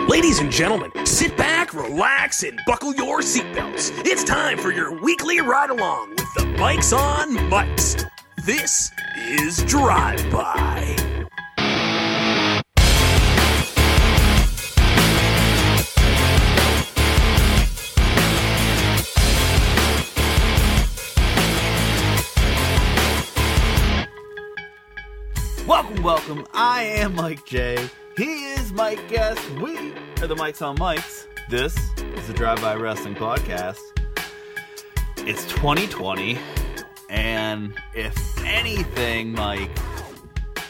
Ladies and gentlemen, sit back, relax, and buckle your seatbelts. It's time for your weekly ride along with the Mikes on Mics. This is Drive By. Welcome, welcome. I am Mike J. He is Mike Guest. We are the Mikes on Mics. This is the Drive By Wrestling Podcast. It's 2020, and if anything, Mike,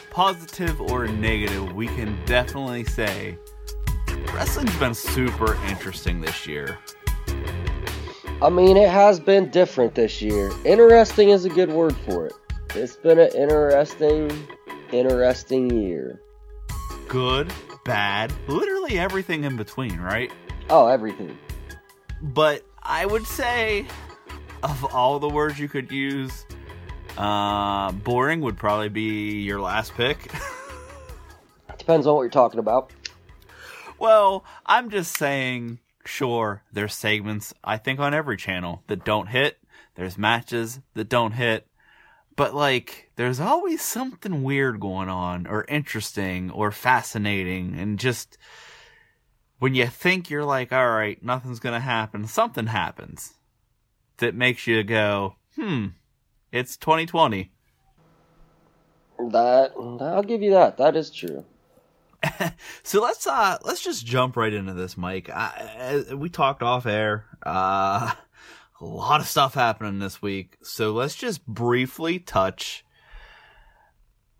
positive or negative, we can definitely say wrestling's been super interesting this year. I mean, it has been different this year. Interesting is a good word for it. It's been an interesting, interesting year. Good, bad, literally everything in between, right? Oh, everything. But I would say, of all the words you could use, uh, boring would probably be your last pick. Depends on what you're talking about. well, I'm just saying, sure, there's segments, I think, on every channel that don't hit. There's matches that don't hit. But, like, there's always something weird going on, or interesting, or fascinating, and just when you think you're like, all right, nothing's gonna happen, something happens that makes you go, hmm, it's 2020. That I'll give you that. That is true. So let's uh let's just jump right into this, Mike. I, I, we talked off air. Uh, a lot of stuff happening this week, so let's just briefly touch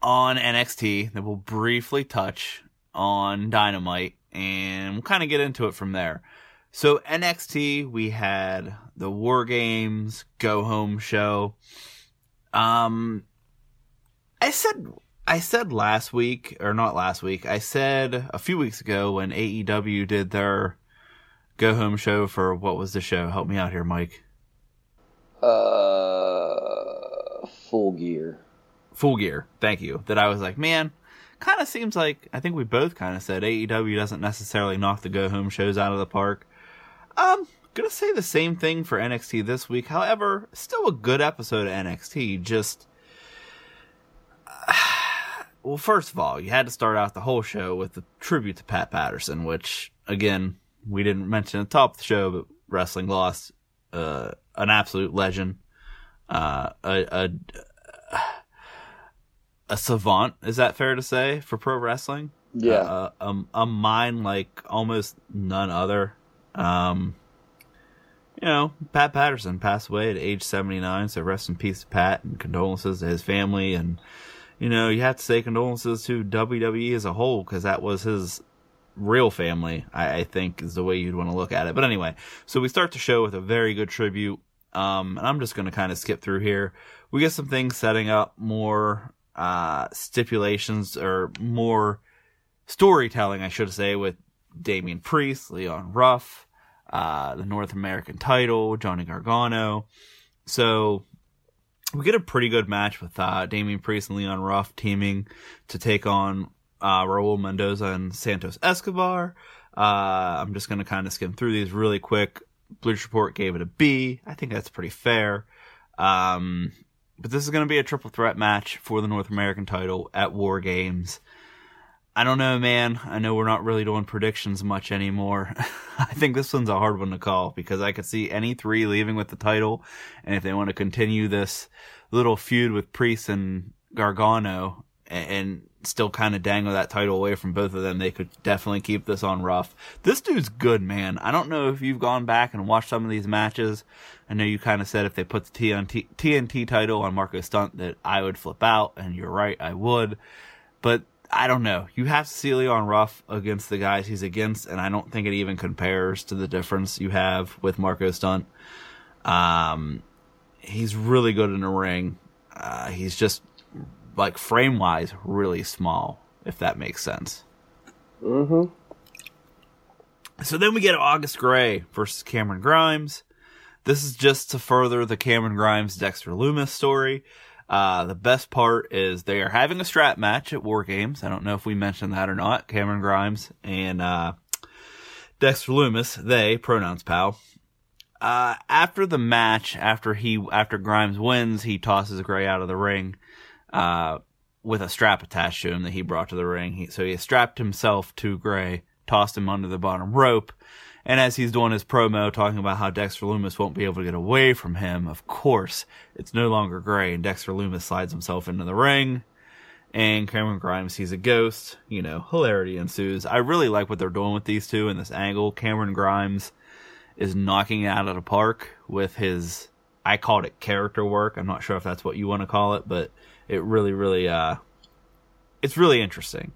on NXT. Then we'll briefly touch on Dynamite, and we'll kind of get into it from there. So NXT, we had the War Games Go Home show. Um, I said I said last week or not last week. I said a few weeks ago when AEW did their Go Home show for what was the show? Help me out here, Mike. Uh, full gear. Full Gear. Thank you. That I was like, man, kind of seems like I think we both kind of said AEW doesn't necessarily knock the Go Home shows out of the park. Um, gonna say the same thing for NXT this week. However, still a good episode of NXT. Just well, first of all, you had to start out the whole show with the tribute to Pat Patterson, which again we didn't mention at the top of the show, but wrestling lost uh, an absolute legend, uh, a, a a savant. Is that fair to say for pro wrestling? Yeah. Uh, a, a mind like almost none other. Um, you know, Pat Patterson passed away at age 79, so rest in peace to Pat and condolences to his family. And, you know, you have to say condolences to WWE as a whole because that was his real family, I, I think is the way you'd want to look at it. But anyway, so we start the show with a very good tribute. Um, and I'm just going to kind of skip through here. We get some things setting up more, uh, stipulations or more storytelling, I should say, with Damian Priest, Leon Ruff, uh, the North American title, Johnny Gargano. So we get a pretty good match with uh, Damian Priest and Leon Ruff teaming to take on uh, Raul Mendoza and Santos Escobar. Uh, I'm just going to kind of skim through these really quick. Bleacher Report gave it a B. I think that's pretty fair. Um, but this is going to be a triple threat match for the North American title at War Games. I don't know, man. I know we're not really doing predictions much anymore. I think this one's a hard one to call because I could see any three leaving with the title, and if they want to continue this little feud with Priest and Gargano and, and still kind of dangle that title away from both of them, they could definitely keep this on Ruff. This dude's good, man. I don't know if you've gone back and watched some of these matches. I know you kind of said if they put the TNT, TNT title on Marko Stunt that I would flip out, and you're right, I would. But I don't know. You have see Leon Ruff against the guys he's against, and I don't think it even compares to the difference you have with Marko Stunt. Um, he's really good in the ring. Uh, he's just like frame wise really small, if that makes sense. Mm-hmm. So then we get August Grey versus Cameron Grimes. This is just to further the Cameron Grimes Dexter Loomis story. Uh, the best part is they are having a strap match at War Games. I don't know if we mentioned that or not. Cameron Grimes and uh, Dexter Loomis, they, pronouns pal. Uh, after the match, after he, after Grimes wins, he tosses Grey out of the ring, uh, with a strap attached to him that he brought to the ring. He, so he strapped himself to Grey, tossed him under the bottom rope, and as he's doing his promo talking about how Dexter Loomis won't be able to get away from him, of course, it's no longer Grey, and Dexter Loomis slides himself into the ring, and Cameron Grimes sees a ghost. You know, hilarity ensues. I really like what they're doing with these two in this angle. Cameron Grimes is knocking it out of the park with his, I called it character work. I'm not sure if that's what you want to call it, but it really, really, uh, it's really interesting.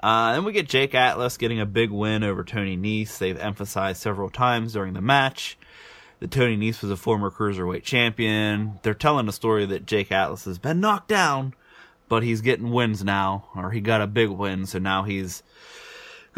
Uh, then we get Jake Atlas getting a big win over Tony Nese. They've emphasized several times during the match that Tony Nese was a former cruiserweight champion. They're telling the story that Jake Atlas has been knocked down, but he's getting wins now, or he got a big win, so now he's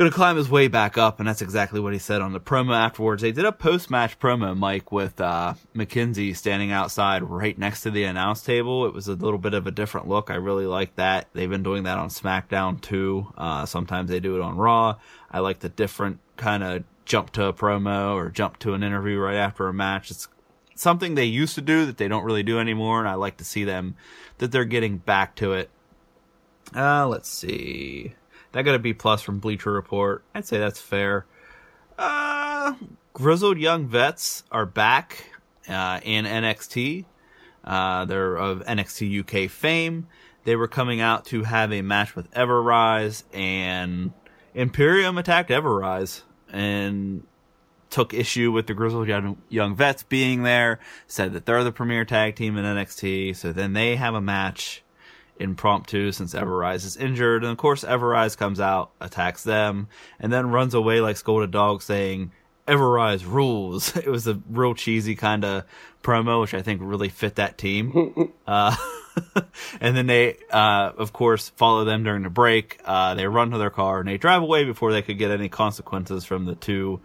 going to climb his way back up, and that's exactly what he said on the promo afterwards. They did a post-match promo, Mike, with uh, McKenzie standing outside right next to the announce table. It was a little bit of a different look. I really like that. They've been doing that on SmackDown too. Uh, sometimes they do it on Raw. I like the different kind of jump to a promo or jump to an interview right after a match. It's something they used to do that they don't really do anymore, and I like to see them that they're getting back to it. Uh, let's see. That got a B plus from Bleacher Report. I'd say that's fair. Uh, grizzled young vets are back uh, in NXT. Uh, they're of NXT UK fame. They were coming out to have a match with Ever-Rise, and Imperium attacked Ever-Rise and took issue with the grizzled young, young vets being there. Said that they're the premier tag team in NXT. So then they have a match impromptu since Ever-Rise is injured. And of course, Ever-Rise comes out, attacks them, and then runs away like scolded dog saying, Ever-Rise rules. It was a real cheesy kind of promo, which I think really fit that team. uh, and then they, uh, of course, follow them during the break. Uh, they run to their car and they drive away before they could get any consequences from the two,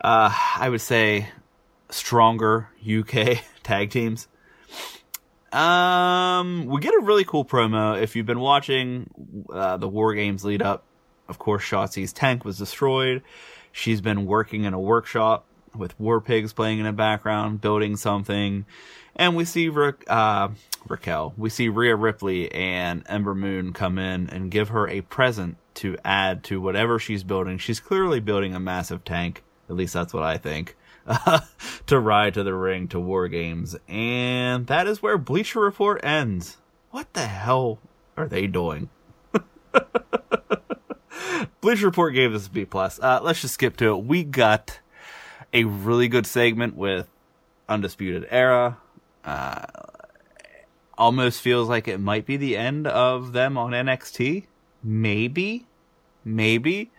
uh, I would say, stronger UK tag teams. Um, we get a really cool promo. If you've been watching uh, the War Games lead up, of course, Shotzi's tank was destroyed. She's been working in a workshop with war pigs playing in the background, building something. And we see Ra- uh, Raquel, we see Rhea Ripley and Ember Moon come in and give her a present to add to whatever she's building. She's clearly building a massive tank. At least that's what I think. to ride to the ring to War Games, and that is where Bleacher Report ends. What the hell are they doing? Bleacher Report gave this a B plus. Uh, let's just skip to it. We got a really good segment with Undisputed Era. Uh, almost feels like it might be the end of them on NXT. Maybe, maybe,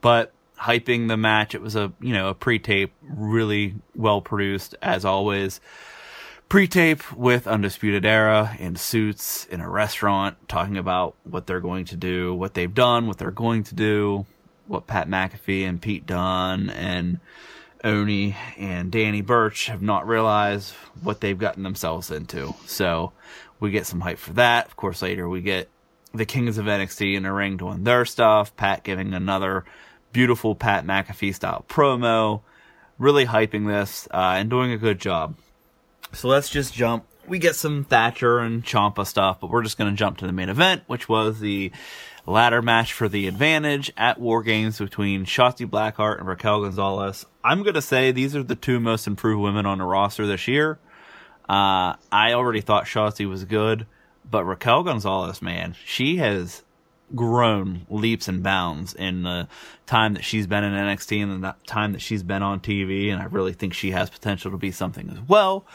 but hyping the match. It was a, you know, a pre-tape, really well produced as always. Pre-tape with Undisputed Era in suits in a restaurant talking about what they're going to do, what they've done, what they're going to do, what Pat McAfee and Pete Dunne and Oney and Danny Burch have not realized what they've gotten themselves into. So we get some hype for that. Of course, later we get the Kings of NXT in the ring doing their stuff, Pat giving another beautiful Pat McAfee style promo, really hyping this uh, and doing a good job. So let's just jump. We get some Thatcher and Ciampa stuff, but we're just going to jump to the main event, which was the ladder match for the advantage at War Games between Shotzi Blackheart and Raquel Gonzalez. I'm going to say these are the two most improved women on the roster this year. Uh, I already thought Shotzi was good, but Raquel Gonzalez, man, she has grown leaps and bounds in the time that she's been in NXT and the time that she's been on TV, and I really think she has potential to be something as well.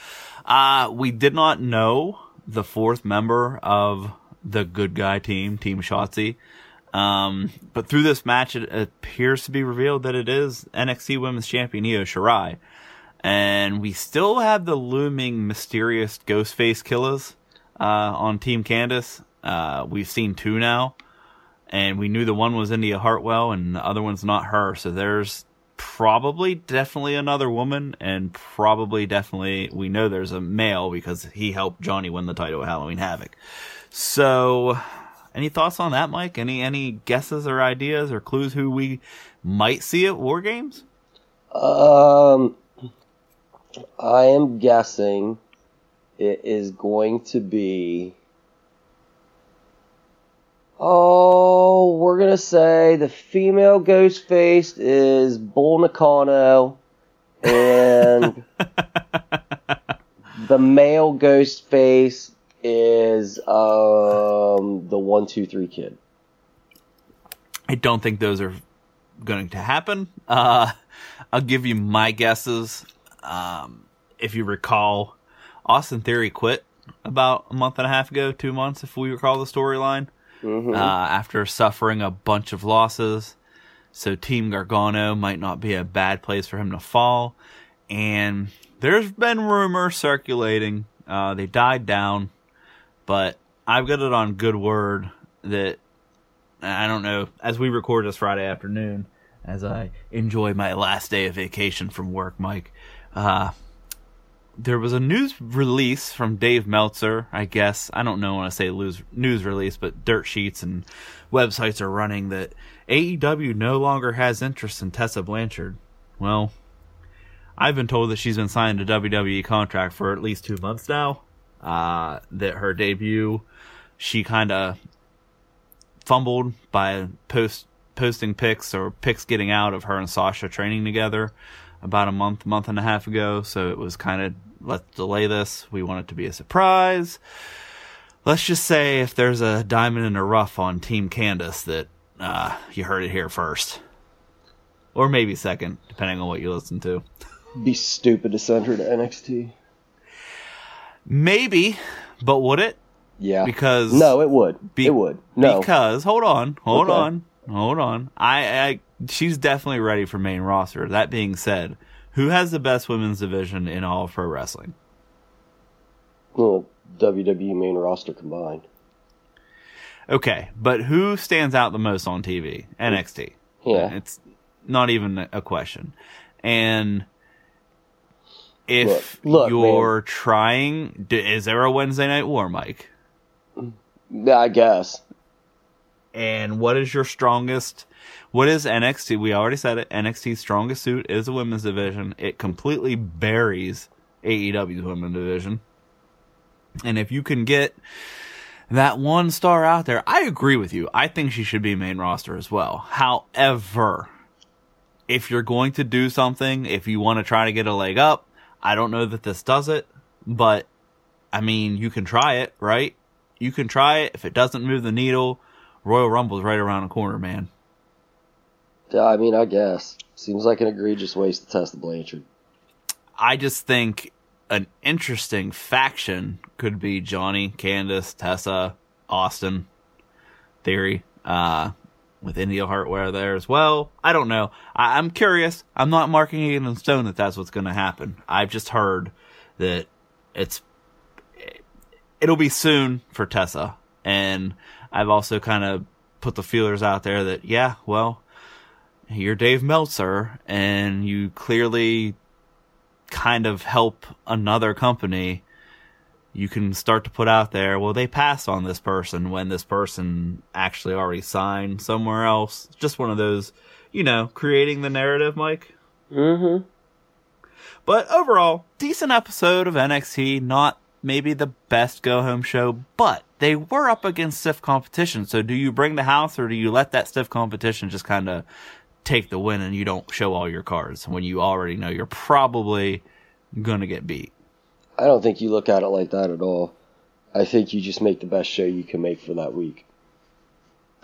Uh, we did not know the fourth member of the good guy team, Team Shotzi. Um, but through this match, it appears to be revealed that it is NXT Women's Champion Io Shirai. And we still have the looming mysterious Ghostface killers, uh, on Team Candice. Uh, we've seen two now and we knew the one was Indi Hartwell and the other one's not her. So there's probably definitely another woman and probably definitely we know there's a male because he helped Johnny win the title of Halloween Havoc. So Any thoughts on that, Mike? Any any guesses or ideas or clues who we might see at War Games? Um, I am guessing it is going to be. Oh, we're gonna say the female ghost face is Bull Nakano, and the male ghost face is um the one two three kid. I don't think those are going to happen. Uh, I'll give you my guesses. Um, if you recall, Austin Theory quit about a month and a half ago, two months, if we recall the storyline, Mhm. uh, after suffering a bunch of losses. So Team Gargano might not be a bad place for him to fall. And there's been rumors circulating. Uh, they died down, but I've got it on good word that I don't know. As we record this Friday afternoon, as I enjoy my last day of vacation from work, Mike, uh, there was a news release from Dave Meltzer, I guess. I don't know when I say news, news release, but dirt sheets and websites are running that AEW no longer has interest in Tessa Blanchard. Well, I've been told that she's been signed a WWE contract for at least two months now. Uh, that her debut, she kind of fumbled by post posting pics or pics getting out of her and Sasha training together about a month, month and a half ago. So it was kind of let's delay this. We want it to be a surprise. Let's just say if there's a diamond in the rough on Team Candice that uh, you heard it here first, or maybe second, depending on what you listen to. Be stupid to send her to NXT. Maybe, but would it? Yeah. Because no, it would. Be- it would. No. Because hold on, hold Okay. on, hold on. I, I she's definitely ready for main roster. That being said, who has the best women's division in all of pro wrestling? well, WWE main roster combined. Okay, but who stands out the most on TV? NXT. Yeah. It's not even a question. And if Look- look, you're trying, is there a Wednesday Night War, Mike? I guess. And what is your strongest? What is NXT? We already said it. NXT's strongest suit is the women's division. It completely buries AEW's women's division. And if you can get that one star out there, I agree with you. I think she should be main roster as well. However, if you're going to do something, if you want to try to get a leg up, I don't know that this does it, but I mean, you can try it, right? You can try it. If it doesn't move the needle, Royal Rumble's right around the corner, man. Yeah, I mean, I guess. Seems like an egregious waste to Tessa Blanchard. I just think an interesting faction could be Johnny, Candice, Tessa, Austin, Theory, uh, with Indi Hartwell there as well. I don't know. I- I'm curious. I'm not marking it in stone that that's what's going to happen. I've just heard that it's it'll be soon for Tessa, and I've also kind of put the feelers out there that yeah, well, you're Dave Meltzer, and you clearly kind of help another company, you can start to put out there, well, they passed on this person when this person actually already signed somewhere else. Just one of those, you know, creating the narrative, Mike. Mm-hmm. But overall, decent episode of NXT. Not maybe the best go home show, but they were up against stiff competition. So do you bring the house or do you let that stiff competition just kind of take the win and you don't show all your cards when you already know you're probably going to get beat? I don't think you look at it like that at all. I think you just make the best show you can make for that week.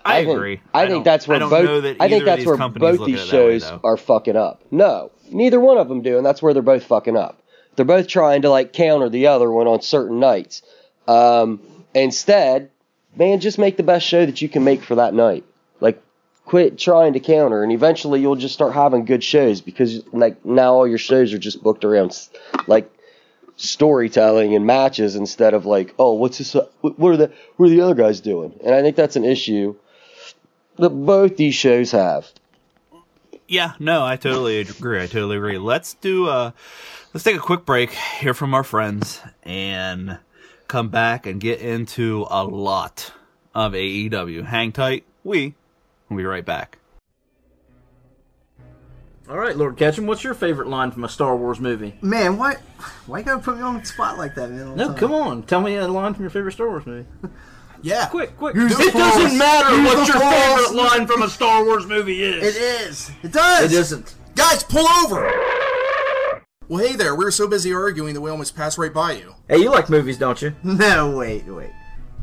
I, think- agree. I, don't- think that's where I both. that I think that's these where both these that way, shows are fucking up. No, neither one of them do, and that's where they're both fucking up. They're both trying to like counter the other one on certain nights. Um, instead, man, just make the best show that you can make for that night. Quit trying to counter, and eventually you'll just start having good shows because like now all your shows are just booked around like storytelling and matches instead of like, oh, what's this? What are the what are the other guys doing? And I think that's an issue that both these shows have. Yeah, no, I totally agree. I totally agree. Let's do uh let's take a quick break, hear from our friends, and come back and get into a lot of AEW. Hang tight. We will be right back. All right, Lord Ketchum, what's your favorite line from a Star Wars movie? Man, why why you gotta put me on the spot like that, man? No, time? come on. Tell me a line from your favorite Star Wars movie. Yeah. Quick, quick. Use it doesn't Force. matter Use what your Force. favorite line from a Star Wars movie is. It is. It does. It isn't. Guys, pull over! Well, hey there. We were so busy arguing that we almost passed right by you. Hey, you like movies, don't you? No, wait, wait.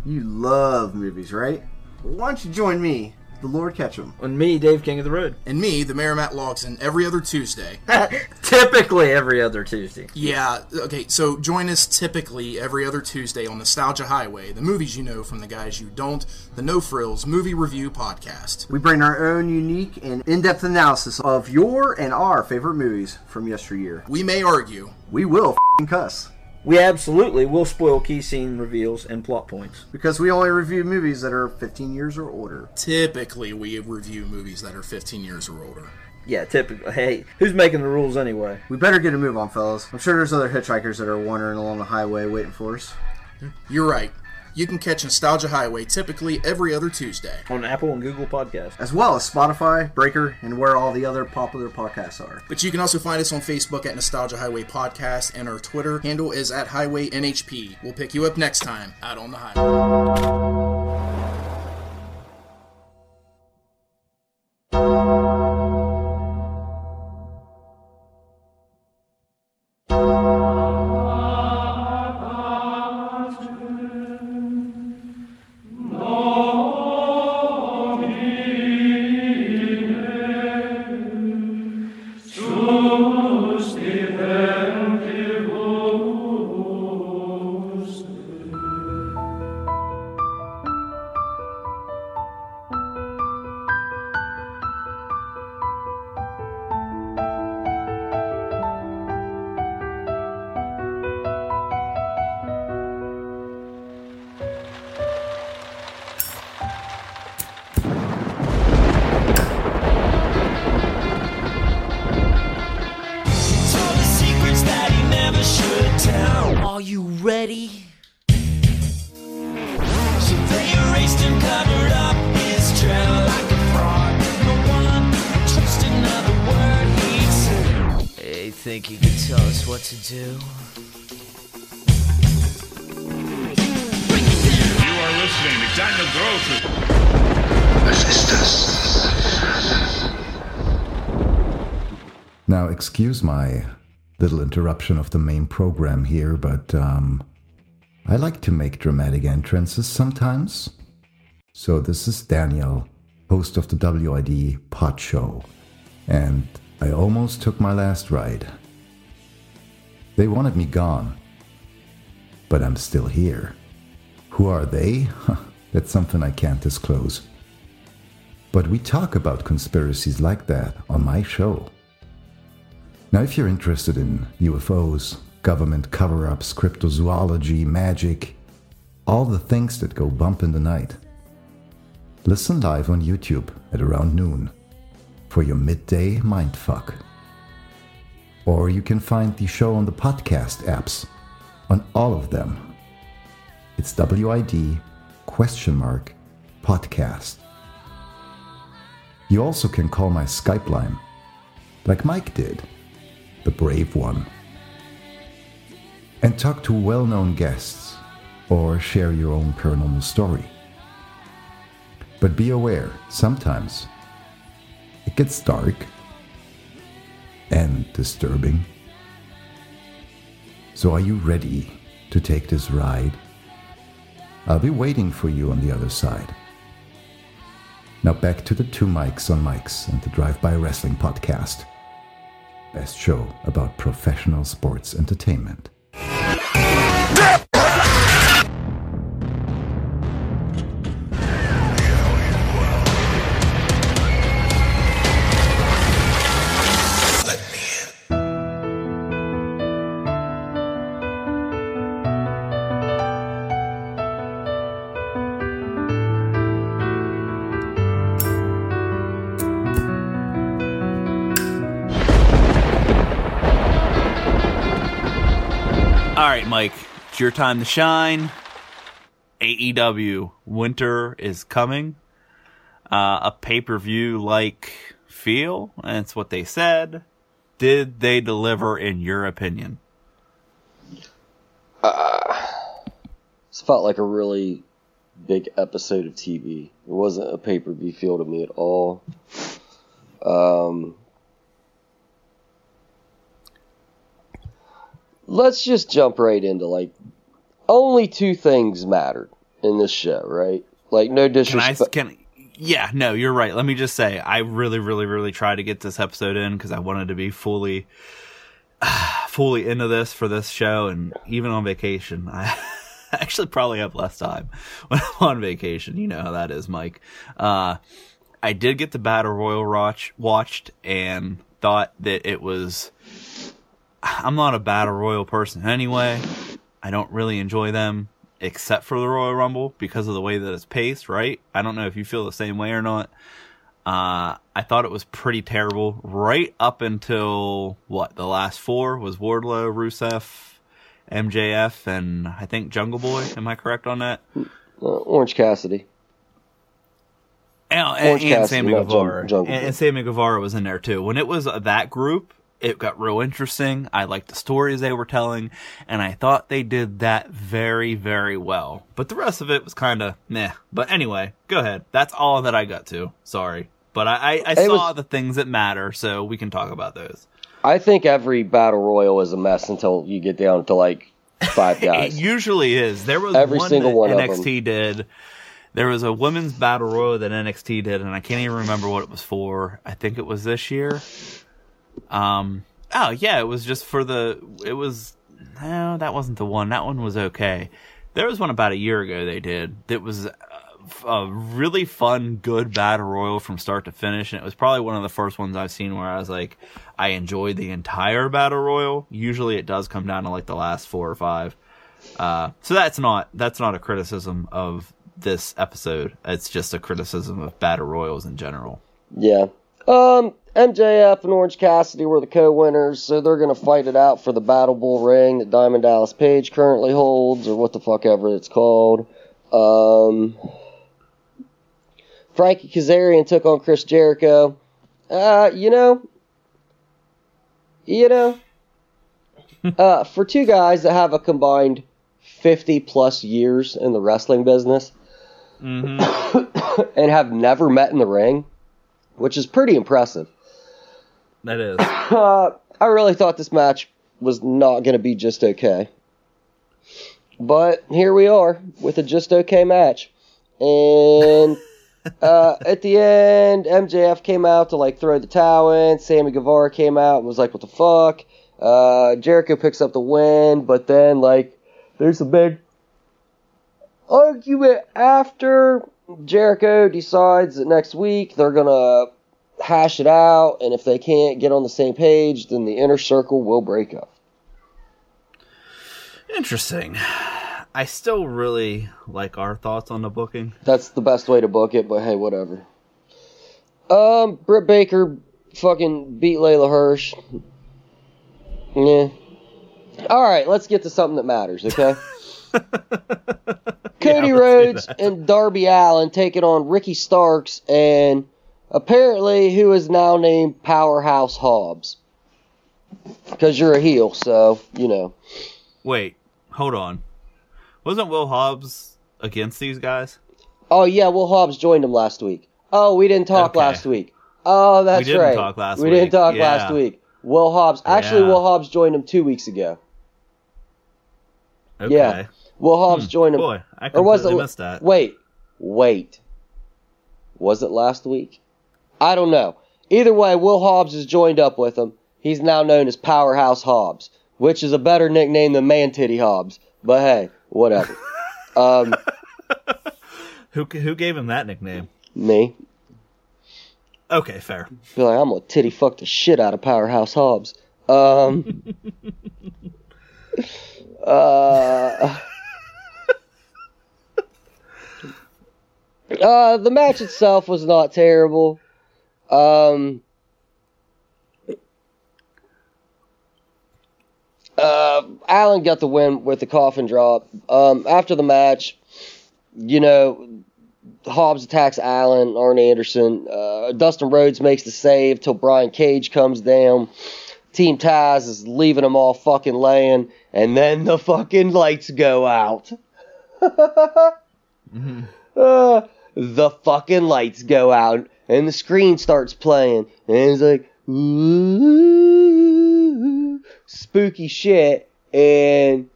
You love movies, right? Why don't you join me, the Lord Ketchum? And me, Dave King of the Road. And me, the Mayor Matt Logson, every other Tuesday. Typically every other Tuesday. Yeah, okay, so join us typically every other Tuesday on Nostalgia Highway, the movies you know from the guys you don't, the No Frills Movie Review Podcast. We bring our own unique and in-depth analysis of your and our favorite movies from yesteryear. We may argue, We will f***ing cuss We absolutely will spoil key scene reveals and plot points. because we only review movies that are 15 years or older. typically we review movies that are 15 years or older. Yeah, typically. Hey, who's making the rules anyway? We better get a move on, fellas. I'm sure there's other hitchhikers that are wandering along the highway waiting for us. You're right. You can catch Nostalgia Highway typically every other Tuesday. On Apple and Google Podcasts. As well as Spotify, Breaker, and where all the other popular podcasts are. But you can also find us on Facebook at Nostalgia Highway Podcast, and our Twitter handle is at Highway NHP. We'll pick you up next time out on the highway. Excuse my little interruption of the main program here, but um, I like to make dramatic entrances sometimes. So, this is Daniel, host of the WID Pod Show, and I almost took my last ride. They wanted me gone, but I'm still here. Who are they? That's something I can't disclose. But we talk about conspiracies like that on my show. Now, if you're interested in UFOs, government cover ups, cryptozoology, magic, all the things that go bump in the night, listen live on YouTube at around noon for your midday mindfuck. Or you can find the show on the podcast apps, on all of them. It's WID question mark podcast. You also can call my Skype line, like Mike did the brave one. And talk to well known guests or share your own paranormal story. But be aware, sometimes it gets dark and disturbing. So, are you ready to take this ride? I'll be waiting for you on the other side. Now, back to the two mics on mics and the Drive By Wrestling podcast best show about professional sports entertainment. Your time to shine. AEW Winter is coming. Uh, a pay per view like feel. That's what they said. Did they deliver, in your opinion? This felt like a really big episode of TV. It wasn't a pay per view feel to me at all. Um, let's just jump right into like only two things mattered in this show, right? Like no Can I? disrespect. Can yeah, no, you're right. Let me just say, I really, really, really tried to get this episode in because I wanted to be fully, fully into this for this show, and even on vacation, I actually probably have less time when I'm on vacation. You know how that is, Mike. Uh, I did get the Battle Royal watch watched and thought that it was. I'm not a Battle Royal person anyway. I don't really enjoy them except for the Royal Rumble because of the way that it's paced, right? I don't know if you feel the same way or not. Uh, I thought it was pretty terrible right up until what the last four was Wardlow, Rusev, MJF, and I think Jungle Boy. Am I correct on that? Uh, Orange Cassidy. And, and, and Cassidy, Sammy Jung- Guevara. Jungle and, and Sammy Guevara was in there too. When it was that group, it got real interesting. I liked the stories they were telling, and I thought they did that very, very well. But the rest of it was kind of meh. But anyway, go ahead. That's all that I got to. Sorry. But I, I, I saw was- the things that matter, so we can talk about those. I think every battle royal is a mess until you get down to like five guys. It usually is. There was Every one single that one NXT did. There was a women's battle royal that NXT did, and I can't even remember what it was for. I think it was this year. Um. Oh yeah, it was just for the. It was. No, that wasn't the one. That one was okay. There was one about a year ago they did that was a, really fun, good battle royal from start to finish, and it was probably one of the first ones I've seen where I was like, I enjoyed the entire battle royal. Usually, it does come down to like the last four or five. Uh, so that's not that's not a criticism of this episode. It's just a criticism of battle royals in general. Yeah. Um, MJF and Orange Cassidy were the co-winners, so they're gonna fight it out for the Battle Bull ring that Diamond Dallas Page currently holds, or what the fuck ever it's called. Um, Frankie Kazarian took on Chris Jericho. Uh, you know, you know, uh, for two guys that have a combined fifty plus years in the wrestling business and have never met in the ring, which is pretty impressive. That is. Uh, I really thought this match was not going to be just okay. But here we are with a just okay match. And uh, at the end, MJF came out to like throw the towel in. Sammy Guevara came out and was like, what the fuck? Uh, Jericho picks up the win, but then like there's a big argument after Jericho decides that next week they're gonna hash it out, and if they can't get on the same page, then the inner circle will break up. Interesting. I still really like our thoughts on the booking. That's the best way to book it, but hey, whatever. Um, Britt Baker fucking beat Leyla Hirsch. Yeah. All right, let's get to something that matters, okay? Cody let's Rhodes and Darby Allin taking on Ricky Starks and apparently who is now named Powerhouse Hobbs. Because you're a heel, so, you know. Wait, hold on. Wasn't Will Hobbs against these guys? Oh, yeah, Will Hobbs joined them last week. Oh, we didn't talk Okay. last week. Oh, that's didn't right. talk last we week. didn't talk Yeah. last week. Will Hobbs. Actually, Yeah. Will Hobbs joined them two weeks ago. Okay. Yeah. Will Hobbs Hmm, joined them. Boy, I or was it? completely missed that. Wait, wait. Was it last week? I don't know. Either way, Will Hobbs has joined up with him. He's now known as Powerhouse Hobbs, which is a better nickname than Man Titty Hobbs. But hey, whatever. um, Who who gave him that nickname? me. Okay, fair. Be like, I'm gonna titty fuck the shit out of Powerhouse Hobbs. Um. uh. Uh, the match itself was not terrible. Um. Uh, Allin got the win with the coffin drop. Um, after the match, you know, Hobbs attacks Allin, Arn Anderson. Uh, Dustin Rhodes makes the save till Brian Cage comes down. Team Taz is leaving them all fucking laying, and then the fucking lights go out. Uh, the fucking lights go out, and the screen starts playing, and it's like, ooh, spooky shit, and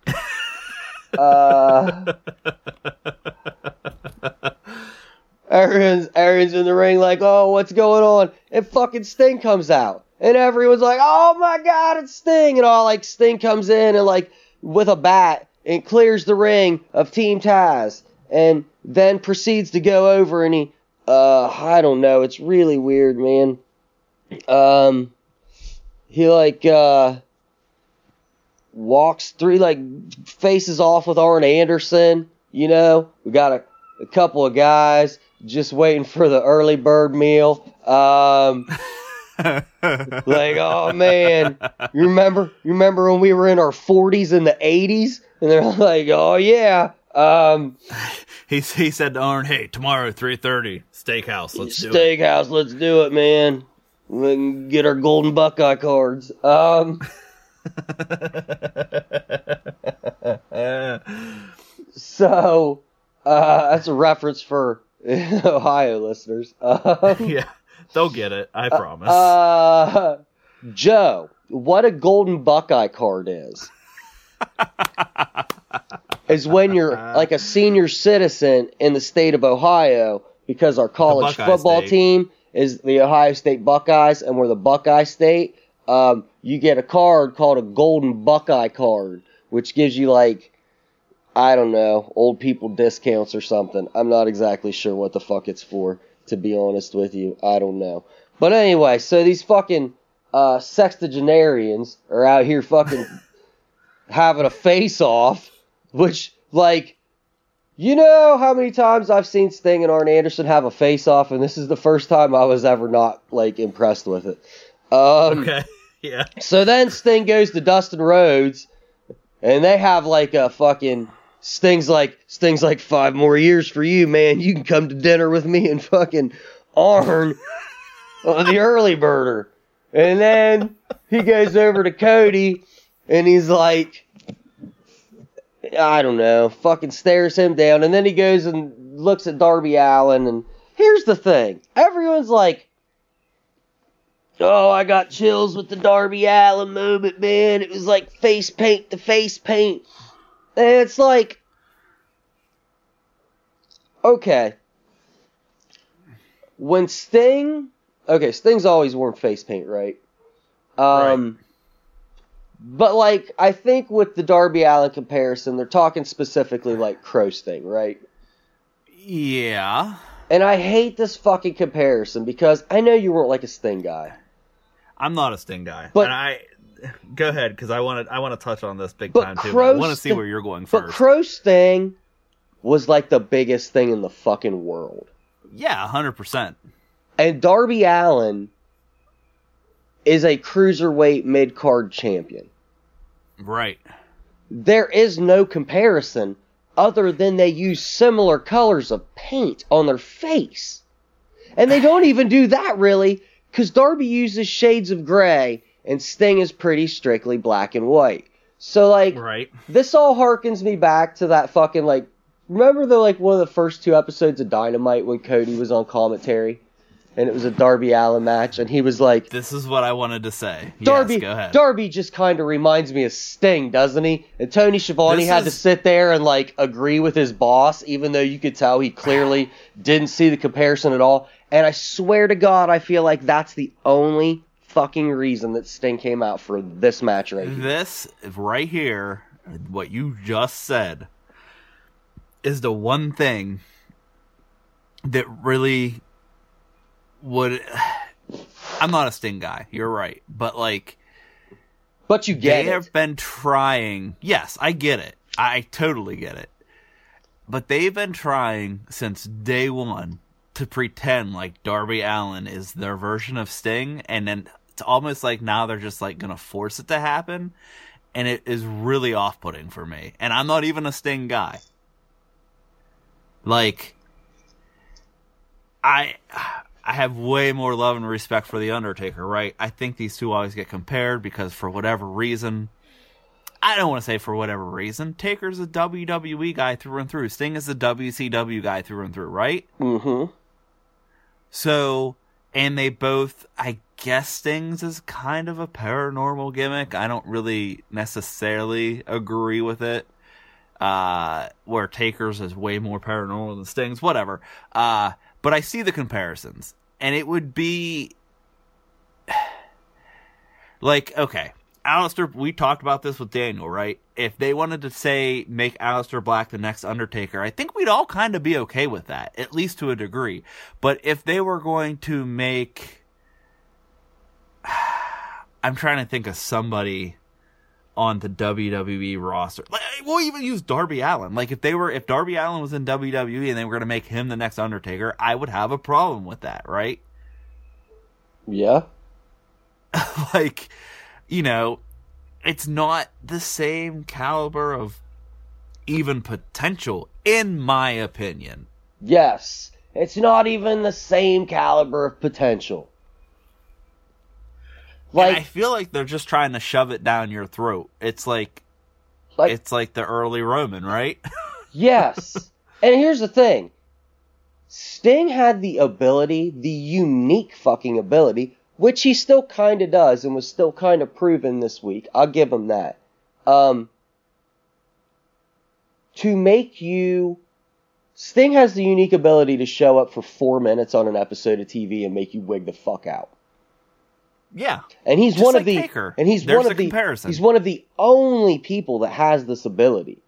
uh, everyone's everyone's in the ring like, oh, what's going on? And fucking Sting comes out, and everyone's like, oh my god, it's Sting, and all like Sting comes in and like with a bat and clears the ring of Team Taz, and then proceeds to go over and he, uh, I don't know, it's really weird, man. Um, he like uh walks through like faces off with Arn Anderson. You know, we got a, a couple of guys just waiting for the early bird meal. Um, like, oh man, you remember? You remember when we were in our 40s and the 80s? And they're like, oh yeah. Um, He he said to Arn, "Hey, tomorrow three thirty, steakhouse. Let's do it." steakhouse, let's do it, man. We can get our golden Buckeye cards. Um, so uh, that's a reference for Ohio listeners. Um, yeah, they'll get it. I promise. uh, Joe, what a golden Buckeye card is. Is when you're like a senior citizen in the state of Ohio because our college football State. team is the Ohio State Buckeyes and we're the Buckeye State. Um, you get a card called a golden Buckeye card, which gives you like I don't know, old people discounts or something. I'm not exactly sure what the fuck it's for, to be honest with you. I don't know. But anyway, so these fucking uh, sextagenarians are out here fucking having a face off, which, like, you know how many times I've seen Sting and Arn Anderson have a face off, and this is the first time I was ever not, like, impressed with it. Um, okay. Yeah. so then Sting goes to Dustin Rhodes, and they have like a fucking Sting's like Sting's like five more years for you, man. You can come to dinner with me and fucking Arn on the early birder. And then he goes over to Cody, and he's like, I don't know, fucking stares him down, and then he goes and looks at Darby Allin, and here's the thing: everyone's like. Oh, I got chills with the Darby Allin moment, man. It was like face paint to face paint. And it's like, okay. When Sting, okay, Sting's always worn face paint, right? Um, but like, I think with the Darby Allin comparison, they're talking specifically like Crow Sting, right? Yeah. And I hate this fucking comparison because I know you weren't like a Sting guy. I'm not a Sting guy, But- and I go ahead because I want to I want to touch on this big time too. I want to see where you're going first. But first. Crow Sting was like the biggest thing in the fucking world. yeah, hundred percent. And Darby Allin is a cruiserweight mid card champion. Right. There is no comparison other than they use similar colors of paint on their face. And they don't even do that really, because Darby uses shades of gray and Sting is pretty strictly black and white. So, like, Right. this all harkens me back to that fucking, like, remember the, like, one of the first two episodes of Dynamite when Cody was on commentary? And it was a Darby Allin match, and he was like, This is what I wanted to say. Darby, yes, go ahead. Darby just kind of reminds me of Sting, doesn't he? And Tony Schiavone This had to sit there and like agree with his boss, even though you could tell he clearly didn't see the comparison at all. And I swear to God, I feel like that's the only fucking reason that Sting came out for this match right here. This right here, what you just said, is the one thing that really would. I'm not a Sting guy. You're right, but like But you get they it. have been trying. Yes, I get it. I totally get it. But they've been trying since day one to pretend like Darby Allin is their version of Sting, and then it's almost like now they're just like gonna force it to happen, and it is really off-putting for me. And I'm not even a Sting guy. Like, I I have way more love and respect for the Undertaker, right? I think these two always get compared because for whatever reason, I don't want to say for whatever reason, Taker's a WWE guy through and through. Sting is a WCW guy through and through, right? Mm-hmm. So, and they both, I guess Sting's is kind of a paranormal gimmick. I don't really necessarily agree with it. Uh, where Taker's is way more paranormal than Sting's, whatever. Uh, but I see the comparisons. And it would be like, okay, Aleister, we talked about this with Daniel, right? If they wanted to say make Aleister Black the next Undertaker, I think we'd all kind of be okay with that, at least to a degree. But if they were going to make. I'm trying to think of somebody on the WWE roster. Like, we'll even use Darby Allin. Like if they were if Darby Allin was in WWE and they were going to make him the next Undertaker, I would have a problem with that, right? Yeah. like, you know, it's not the same caliber of even potential in my opinion. Yes. It's not even the same caliber of potential. Like I feel like they're just trying to shove it down your throat. It's like, like it's like the early Roman, right? yes. And here's the thing. Sting had the ability, the unique fucking ability, which he still kind of does and was still kind of proven this week. I'll give him that. Um, to make you. Sting has the unique ability to show up for four minutes on an episode of TV and make you wig the fuck out. Yeah. And he's Just one like of the Taker. and he's There's one of the comparison. he's one of the only people that has this ability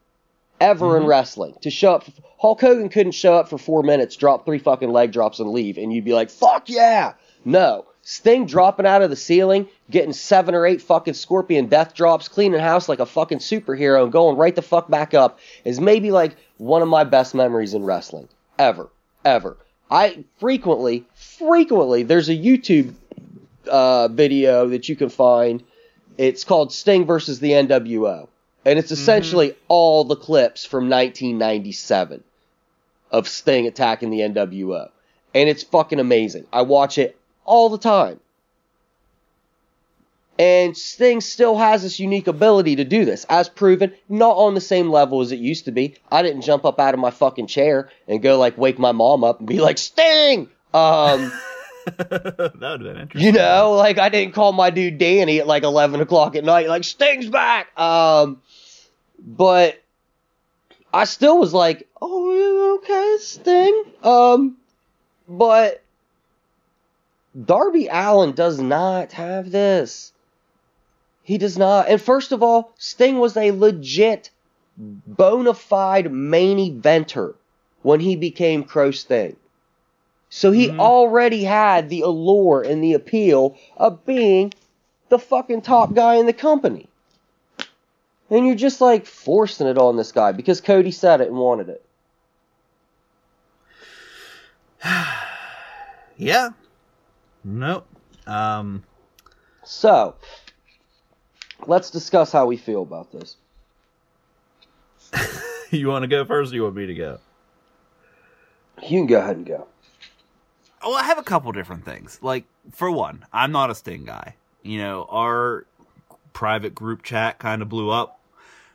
ever Mm-hmm. in wrestling to show up. For, Hulk Hogan couldn't show up for four minutes, drop three fucking leg drops, and leave, and you'd be like, "Fuck yeah!" No, Sting dropping out of the ceiling, getting seven or eight fucking scorpion death drops, cleaning house like a fucking superhero, and going right the fuck back up is maybe like one of my best memories in wrestling ever, ever. I frequently, frequently, there's a YouTube uh, video that you can find. It's called Sting versus the NWO. And it's essentially all the clips from 1997 of Sting attacking the NWO. And it's fucking amazing. I watch it all the time. And Sting still has this unique ability to do this, as proven, not on the same level as it used to be. I didn't jump up out of my fucking chair and go like wake my mom up and be like, Sting! Um, that would have been interesting. you know, like I didn't call my dude Danny at like eleven o'clock at night, like Sting's back. Um, but I still was like, oh, okay, Sting. Um, but Darby Allin does not have this. He does not. And first of all, Sting was a legit, bona fide main eventer when he became Crow Sting. So he already had the allure and the appeal of being the fucking top guy in the company. And you're just like forcing it on this guy because Cody said it and wanted it. Yeah. Nope. Um. So, let's discuss how we feel about this. You want to go first? or You want me to go? You can go ahead and go. Well, I have a couple different things. Like, for one, I'm not a Sting guy. You know, our private group chat kind of blew up.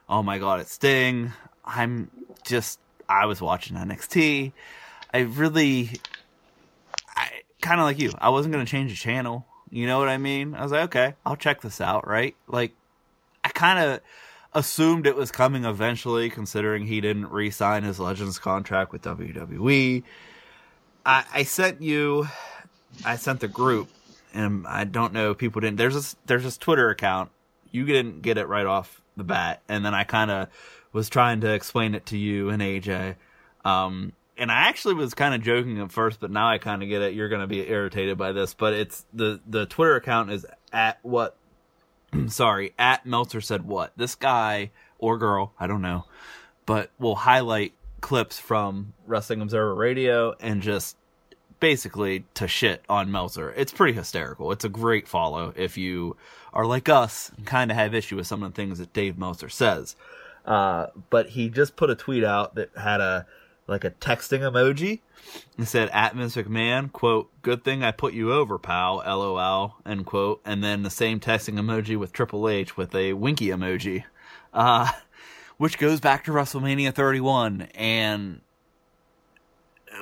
Oh my god, it's Sting. I'm just, I was watching NXT. I really, I kind of like you. I wasn't going to change the channel. You know what I mean? I was like, okay, I'll check this out, right? Like, I kind of assumed it was coming eventually, considering he didn't re sign his Legends contract with WWE. I, I sent you, I sent the group, and I don't know if people didn't. There's this there's this Twitter account. You didn't get it right off the bat, and then I kind of was trying to explain it to you and AJ. Um, and I actually was kind of joking at first, but now I kind of get it. You're going to be irritated by this, but it's the the Twitter account is at what sorry, at Meltzer said what? This guy or girl, I don't know, but will highlight clips from Wrestling Observer Radio and just basically to shit on Meltzer. It's pretty hysterical. It's a great follow if you are like us and kind of have issue with some of the things that Dave Meltzer says. Uh, but he just put a tweet out that had a like a texting emoji. and said at Vince McMahon, quote, good thing I put you over, pal, lol, end quote. And then the same texting emoji with Triple H with a winky emoji. Uh, which goes back to WrestleMania 31. And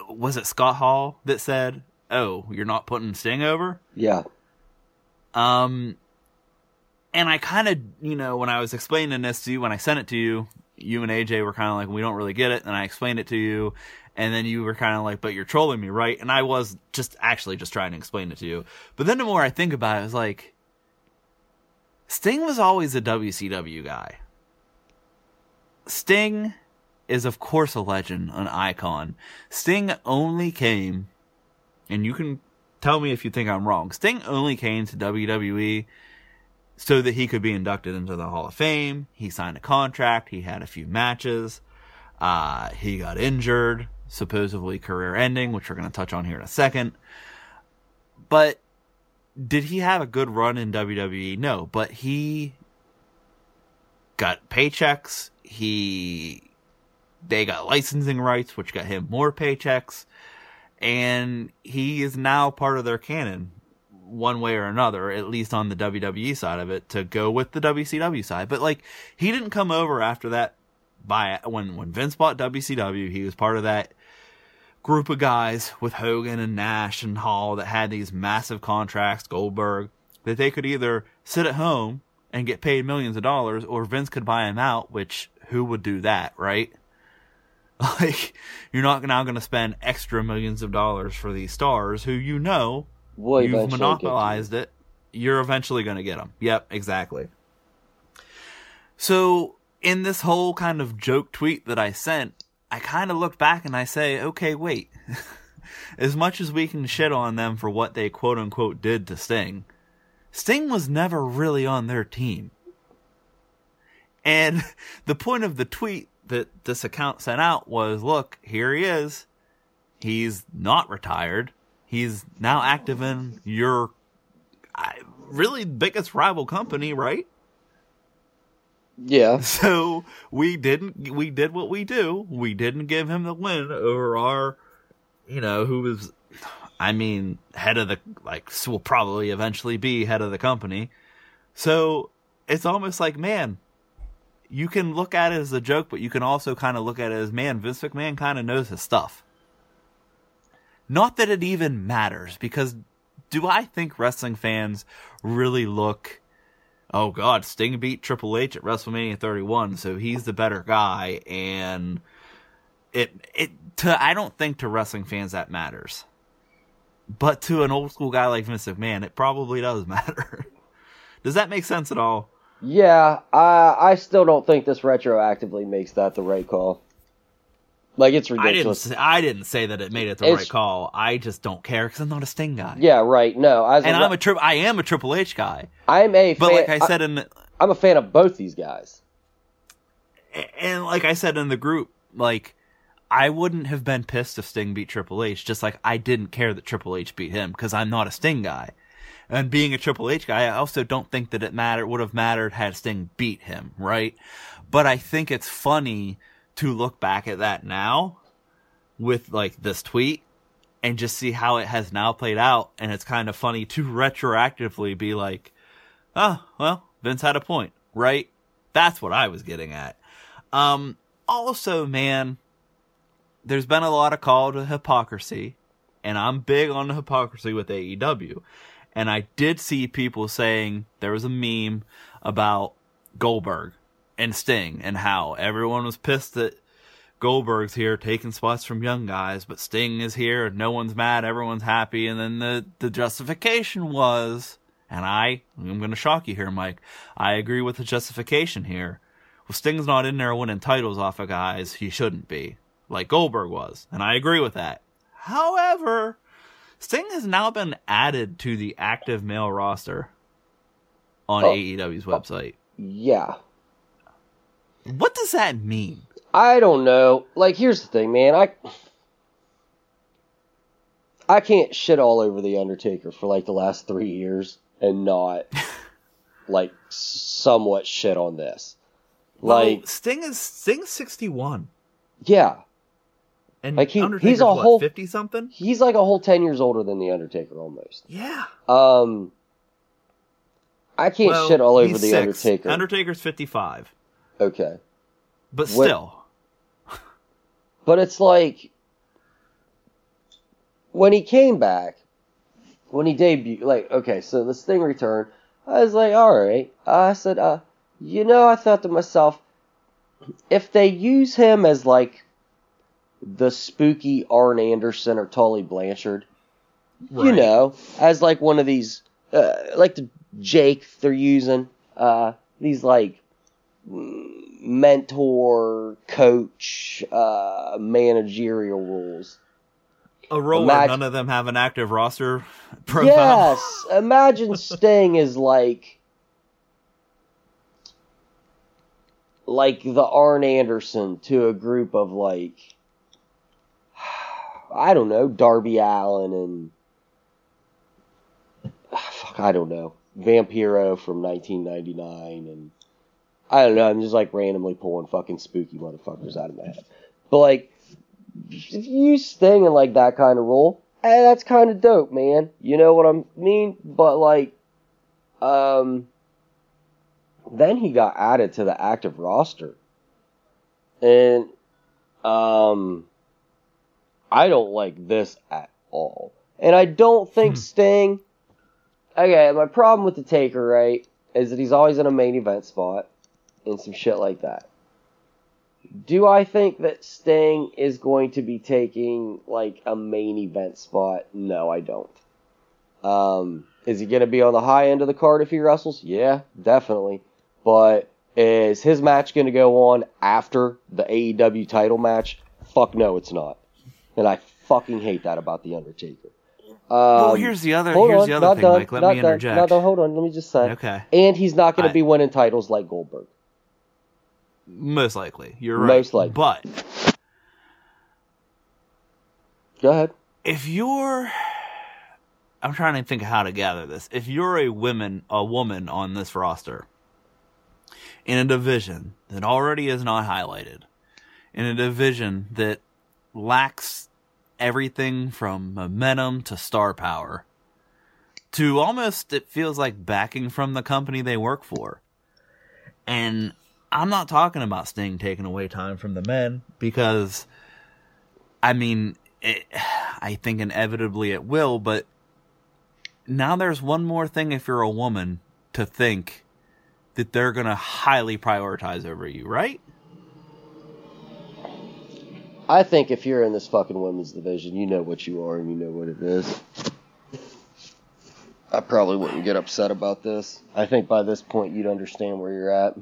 was it Scott Hall that said, oh, you're not putting Sting over? Yeah. Um, and I kind of, you know, when I was explaining this to you, when I sent it to you, you and AJ were kind of like, we don't really get it. And I explained it to you. And then you were kind of like, but you're trolling me, right? And I was just actually just trying to explain it to you. But then the more I think about it, I was like, Sting was always a WCW guy. Sting is, of course, a legend, an icon. Sting only came, and you can tell me if you think I'm wrong. Sting only came to WWE so that he could be inducted into the Hall of Fame. He signed a contract. He had a few matches. Uh, he got injured, supposedly career ending, which we're going to touch on here in a second. But did he have a good run in WWE? No, but he got paychecks. He they got licensing rights, which got him more paychecks, and he is now part of their canon, one way or another, at least on the WWE side of it, to go with the WCW side. But like, he didn't come over after that. By when when Vince bought WCW, he was part of that group of guys with Hogan and Nash and Hall that had these massive contracts, Goldberg, that they could either sit at home and get paid millions of dollars, or Vince could buy him out. Which who would do that, right? Like, you're not now going to spend extra millions of dollars for these stars who you know you've monopolized it. You're eventually going to get them. Yep, exactly. So, in this whole kind of joke tweet that I sent, I kind of looked back and I say, okay, wait. as much as we can shit on them for what they quote unquote did to Sting, Sting was never really on their team. And the point of the tweet that this account sent out was look, here he is. He's not retired. He's now active in your I- really biggest rival company, right? Yeah. So we didn't, we did what we do. We didn't give him the win over our, you know, who was, I mean, head of the, like, will probably eventually be head of the company. So it's almost like, man, you can look at it as a joke, but you can also kind of look at it as, man, Vince McMahon kind of knows his stuff. Not that it even matters, because do I think wrestling fans really look, oh god, Sting beat Triple H at WrestleMania 31, so he's the better guy, and it it to I don't think to wrestling fans that matters. But to an old school guy like Vince McMahon, it probably does matter. does that make sense at all? Yeah, I I still don't think this retroactively makes that the right call. Like it's I didn't. ridiculous. I didn't say that it made it the It's- right call. I just don't care because I'm not a Sting guy. Yeah, right. No, and a, I'm a tri- I am a Triple H guy. I'm a But fan, like I said in the, I'm a fan of both these guys. and like I said in the group, like I wouldn't have been pissed if Sting beat Triple H, just like I didn't care that Triple H beat him because I'm not a Sting guy. And being a Triple H guy, I also don't think that it matter would have mattered had Sting beat him, right? But I think it's funny to look back at that now with like this tweet and just see how it has now played out. And it's kind of funny to retroactively be like, oh, well, Vince had a point, right? That's what I was getting at. Um, also, man, there's been a lot of call to hypocrisy, and I'm big on the hypocrisy with AEW. And I did see people saying there was a meme about Goldberg and Sting and how everyone was pissed that Goldberg's here taking spots from young guys, but Sting is here and no one's mad, everyone's happy. And then the, the justification was, and I, I'm going to shock you here, Mike, I agree with the justification here. Well, Sting's not in there winning titles off of guys he shouldn't be, like Goldberg was, and I agree with that. However, Sting has now been added to the active male roster on Oh. AEW's website. Yeah. What does that mean? I don't know. Like, here's the thing, man. I I can't shit all over the Undertaker for like the last three years and not like somewhat shit on this. Well, Like, Sting is Sting's 61. yeah, And Like, he- he's a what, whole- fifty something. He's like a whole ten years older than the Undertaker almost. Yeah. Um, I can't Well, shit all over the six. Undertaker. Undertaker's fifty-five, okay, but What- still, but it's like when he came back, when he debuted. Like, okay, so this thing returned. I was like, all right. I said, uh, you know, I thought to myself, if they use him as like the spooky Arn Anderson or Tully Blanchard, you know, as like one of these, uh, like the Jake they're using, uh, these like mentor, coach, uh, managerial roles. a role where none of them have an active roster profile. Yes, imagine Sting is like like the Arn Anderson to a group of like I don't know, Darby Allin and fuck, I don't know, Vampiro from 1999 and I don't know, I'm just like randomly pulling fucking spooky motherfuckers out of my head. But like if you Sting in like that kind of role, eh, that's kind of dope, man. You know what I mean? But like, um, then he got added to the active roster, and um, I don't like this at all. And I don't think Sting. Okay, my problem with the Taker, right, is that he's always in a main event spot and some shit like that. Do I think that Sting is going to be taking like a main event spot? No, I don't. Um, is he going to be on the high end of the card if he wrestles? Yeah, definitely. But is his match going to go on after the AEW title match? Fuck no, it's not. And I fucking hate that about the Undertaker. Um, well, here's the other. hold Here's on, the other not thing, done, Mike. Let not me done, interject. Not done, hold on, let me just say. Okay. And he's not going to be winning titles like Goldberg. Most likely, you're right. Most likely. but Go ahead. if you're I'm trying to think of how to gather this. If you're a woman a woman on this roster in a division that already is not highlighted, in a division that lacks everything from momentum to star power to almost it feels like backing from the company they work for. And I'm not talking about Sting taking away time from the men because I mean, it, I think inevitably it will, but now there's one more thing if you're a woman to think that they're going to highly prioritize over you, right? I think if you're in this fucking women's division, you know what you are and you know what it is. I probably wouldn't get upset about this. I think by this point you'd understand where you're at.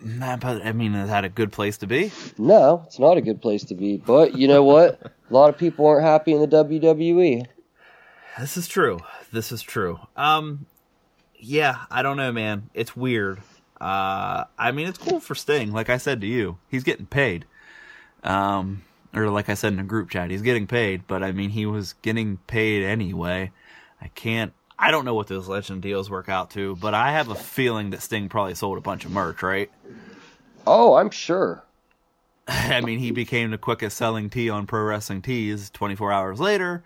Nah, but I mean, is that a good place to be? No, it's not a good place to be. But you know what? a lot of people aren't happy in the. WWE. This is true. This is true. Um, yeah, I don't know, man. It's weird. Uh, I mean, it's cool for Sting. Like I said to you, he's getting paid. Um, or like I said in a group chat, he's getting paid. But I mean, he was getting paid anyway. I can't. I don't know what those legend deals work out to, but I have a feeling that Sting probably sold a bunch of merch, right? Oh, I'm sure. I mean, he became the quickest selling tee on Pro Wrestling Tees 24 hours later.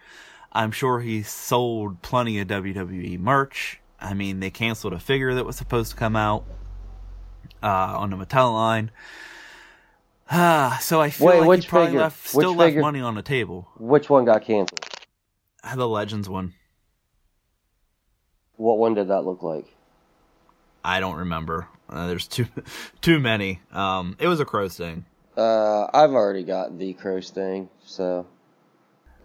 I'm sure he sold plenty of WWE merch. I mean, they canceled a figure that was supposed to come out uh, on the Mattel line. Ah, so I feel Wait, like which he probably figure? left, still Which left figure? money on the table. Which one got canceled? The Legends one. What one did that look like? I don't remember. Uh, there's too too many. Um, it was a crow sting. Uh, I've already got the crow sting, so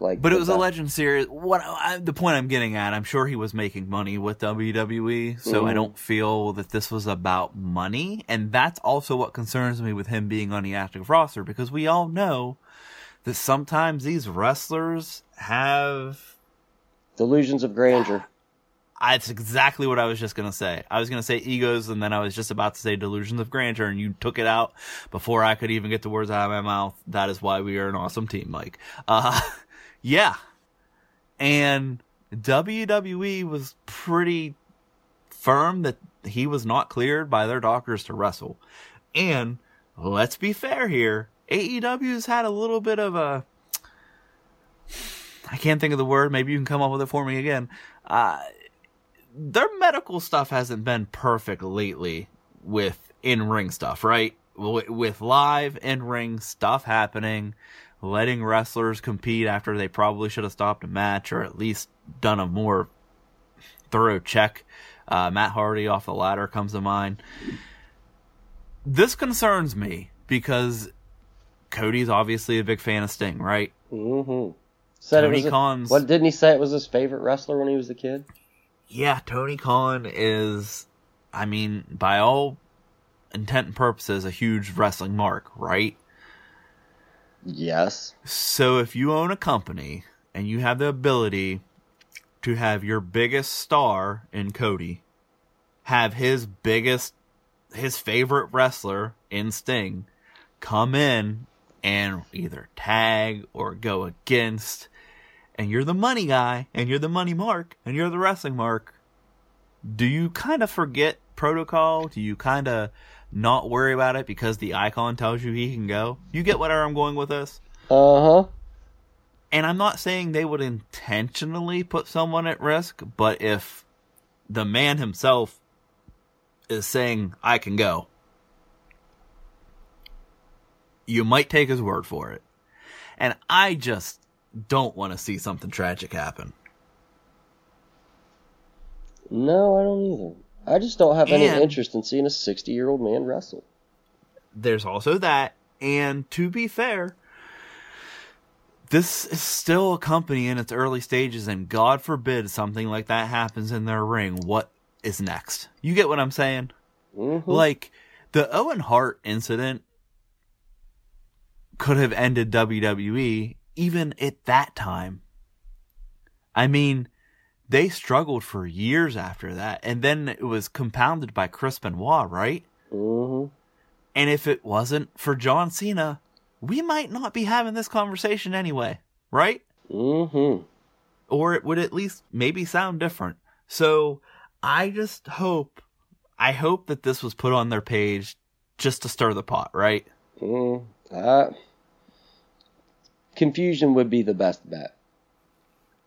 like. But it was a Legend series. What I, the point I'm getting at? I'm sure he was making money with WWE, so I Mhm. don't feel that this was about money, and that's also what concerns me with him being on the active roster because we all know that sometimes these wrestlers have. delusions of grandeur. That's exactly what I was just gonna say. I was gonna say egos, and then I was just about to say delusions of grandeur, and you took it out before I could even get the words out of my mouth. That is why we are an awesome team, Mike. Uh, yeah, and WWE was pretty firm that he was not cleared by their doctors to wrestle. And let's be fair here. AEW's had a little bit of a. I can't think of the word. Maybe you can come up with it for me again. Uh, their medical stuff hasn't been perfect lately with in ring stuff, right? With live in ring stuff happening, letting wrestlers compete after they probably should have stopped a match or at least done a more thorough check. Uh, Matt Hardy off the ladder comes to mind. This concerns me because Cody's obviously a big fan of Sting, right? Mm-hmm. Said Tony it was a- what didn't he say it was his favorite wrestler when he was a kid? yeah, Tony Khan is, I mean, by all intent and purposes, a huge wrestling mark, right? Yes. So if you own a company and you have the ability to have your biggest star in Cody have his biggest, his favorite wrestler in Sting come in and either tag or go against, and you're the money guy and you're the money mark and you're the wrestling mark, do you kind of forget protocol? Do you kind of not worry about it because the icon tells you he can go? You get where I'm going with this? Uh huh. And I'm not saying they would intentionally put someone at risk, but if the man himself is saying, I can go, you might take his word for it. And I just don't want to see something tragic happen. No, I don't either. I just don't have any And- interest in seeing a 60 year old man wrestle. There's also that. And to be fair, this is still a company in its early stages, and God forbid something like that happens in their ring. What is next? You get what I'm saying? Mhm. Like, the Owen Hart incident could have ended WWE even at that time. I mean, they struggled for years after that, and then it was compounded by Chris Benoit, right? Mhm. And if it wasn't for John Cena, we might not be having this conversation anyway, right? Mhm. Or it would at least maybe sound different. So I just hope, I hope that this was put on their page just to stir the pot, right? Mm, uh, confusion would be the best bet.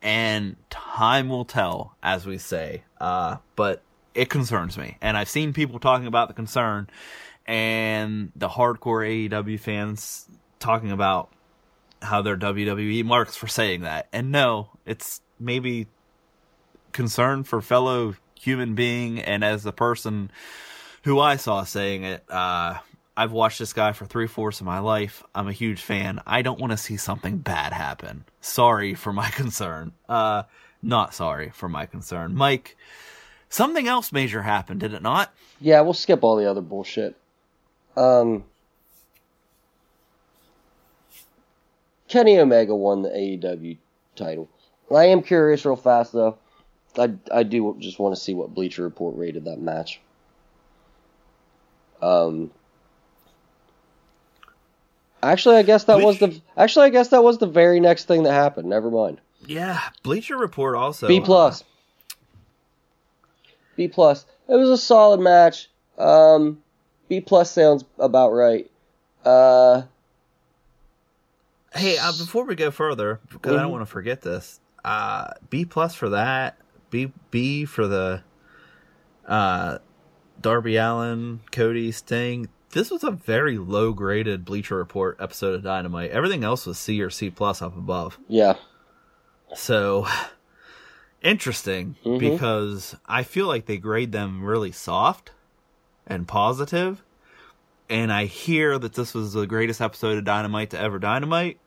And time will tell, as we say. Uh, but it concerns me, and I've seen people talking about the concern, and the hardcore AEW fans talking about how they're WWE marks for saying that. And no, it's maybe concern for fellow human being, and as the person who I saw saying it, uh, I've watched this guy for three fourths of my life. I'm a huge fan. I don't want to see something bad happen. Sorry for my concern. Uh, not sorry for my concern. Mike, something else major happened, did it not? Yeah, we'll skip all the other bullshit. Um, Kenny Omega won the AEW title. I am curious, real fast though. I I do just want to see what Bleacher Report rated that match. Um. Actually, I guess that was the. Actually, I guess that was the very next thing that happened. Never mind. Yeah, Bleacher Report also. B plus. B plus. It was a solid match. Um, B plus sounds about right. Uh, Hey, uh, before we go further, because I don't Mhm. want to forget this, uh, B plus for that, B B for the uh, Darby Allin, Cody Sting. This was a very low graded Bleacher Report episode of Dynamite. Everything else was C or C plus up above. yeah. So interesting Mhm. because I feel like they grade them really soft and positive. positive, and I hear that this was the greatest episode of Dynamite to ever Dynamite,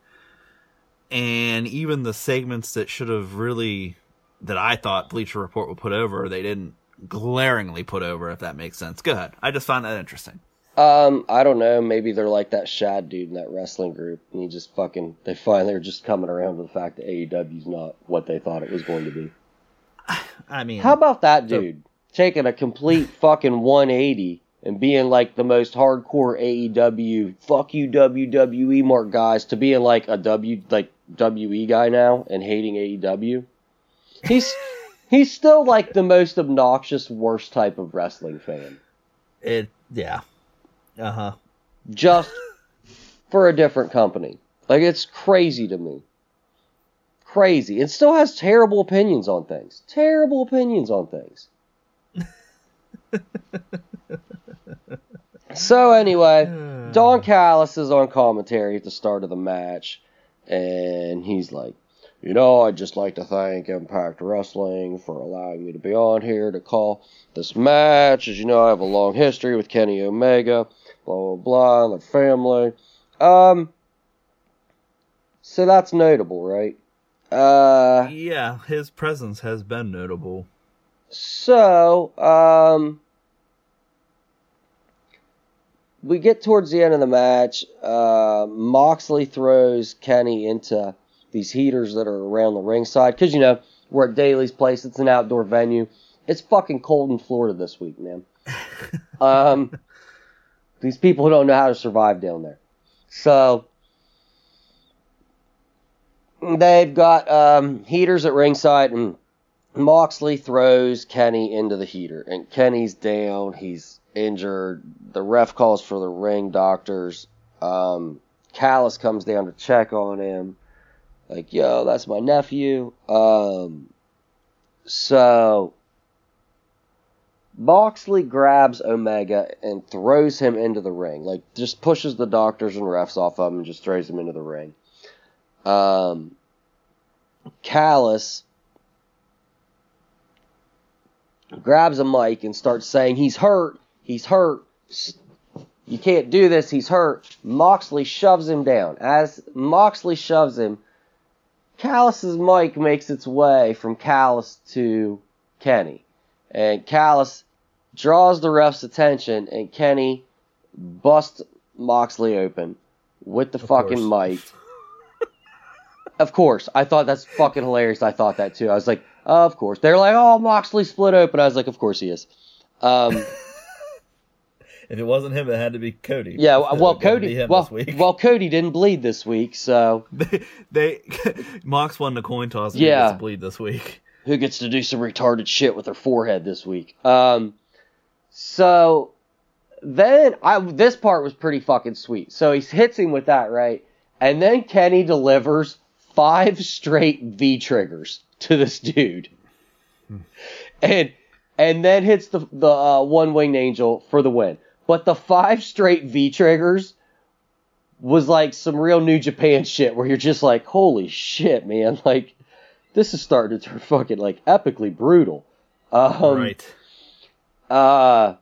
and even the segments that should have really that I thought Bleacher Report would put over, they didn't glaringly put over. If that makes sense. Go ahead. I just find that interesting. Um, I don't know. Maybe they're like that Shad dude in that wrestling group, and he just fucking. They finally are just coming around to the fact that AEW's not what they thought it was going to be. I mean, How about that dude taking a complete fucking 180 and being like the most hardcore AEW fuck you WWE mark guys to being like a W like WE guy now and hating AEW? He's he's still like the most obnoxious worst type of wrestling fan. it? Yeah. Uh huh. Just for a different company. Like it's crazy to me. Crazy. It still has terrible opinions on things. Terrible opinions on things. so anyway, Don Callis is on commentary at the start of the match, and he's like, you know, I'd just like to thank Impact Wrestling for allowing me to be on here to call this match. As you know, I have a long history with Kenny Omega, blah blah blah, and their family. Um, so that's notable, right? Uh, Yeah, his presence has been notable. so, um, we get towards the end of the match. Uh, Moxley throws Kenny into these heaters that are around the ringside because you know we're at Daily's place. It's an outdoor venue. It's fucking cold in Florida this week, man. um, these people who don't know how to survive down there. So they've got um, heaters at ringside, and Moxley throws Kenny into the heater, and Kenny's down. He's injured. The ref calls for the ring doctors. Um, Callis comes down to check on him. Like, yo, that's my nephew. Um, so Moxley grabs Omega and throws him into the ring. Like, just pushes the doctors and refs off of him and just throws him into the ring. Um, Callis grabs a mic and starts saying, He's hurt. He's hurt. You can't do this. He's hurt. Moxley shoves him down. As Moxley shoves him, Callis's mic makes its way from Callis to Kenny. And Callis draws the ref's attention, and Kenny busts Moxley open with the fucking mic. of course. I thought that's fucking hilarious. I thought that too. I was like, of course. They're like, oh, Moxley split open. I was like, of course he is. Um, If it wasn't him, it had to be Cody. yeah, well, it gotta be Cody, well, well, Cody didn't bleed this week, so they, they Mox won the coin toss. And Yeah. bleed this week. who gets to do some retarded shit with her forehead this week? Um, so then I this part was pretty fucking sweet. So he hits him with that right, and then Kenny delivers five straight V triggers to this dude, and and then hits the the uh, one winged angel for the win. But the five straight V triggers was like some real New Japan shit where you're just like, holy shit, man! Like this is starting to turn fucking like epically brutal. Um, right. Uh,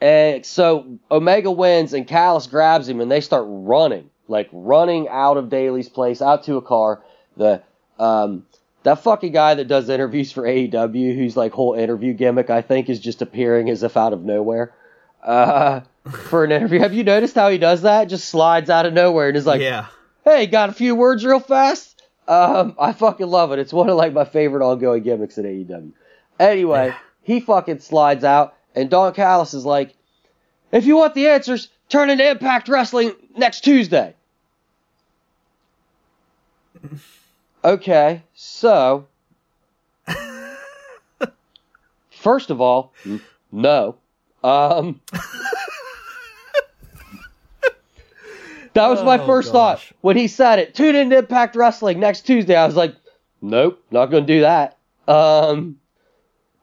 and so Omega wins, and Callis grabs him, and they start running, like running out of Daily's place, out to a car. The um, that fucking guy that does interviews for AEW, whose like whole interview gimmick, I think, is just appearing as if out of nowhere. Uh, for an interview, have you noticed how he does that? Just slides out of nowhere and is like, yeah. hey, got a few words real fast? Um, I fucking love it. It's one of like my favorite ongoing gimmicks in AEW. Anyway, he fucking slides out, and Don Callis is like, if you want the answers, turn into Impact Wrestling next Tuesday. Okay, so first of all, no. Um, that was my Oh, first gosh. thought when he said it. Tune in to Impact Wrestling next Tuesday. I was like, nope, not going to do that. Um,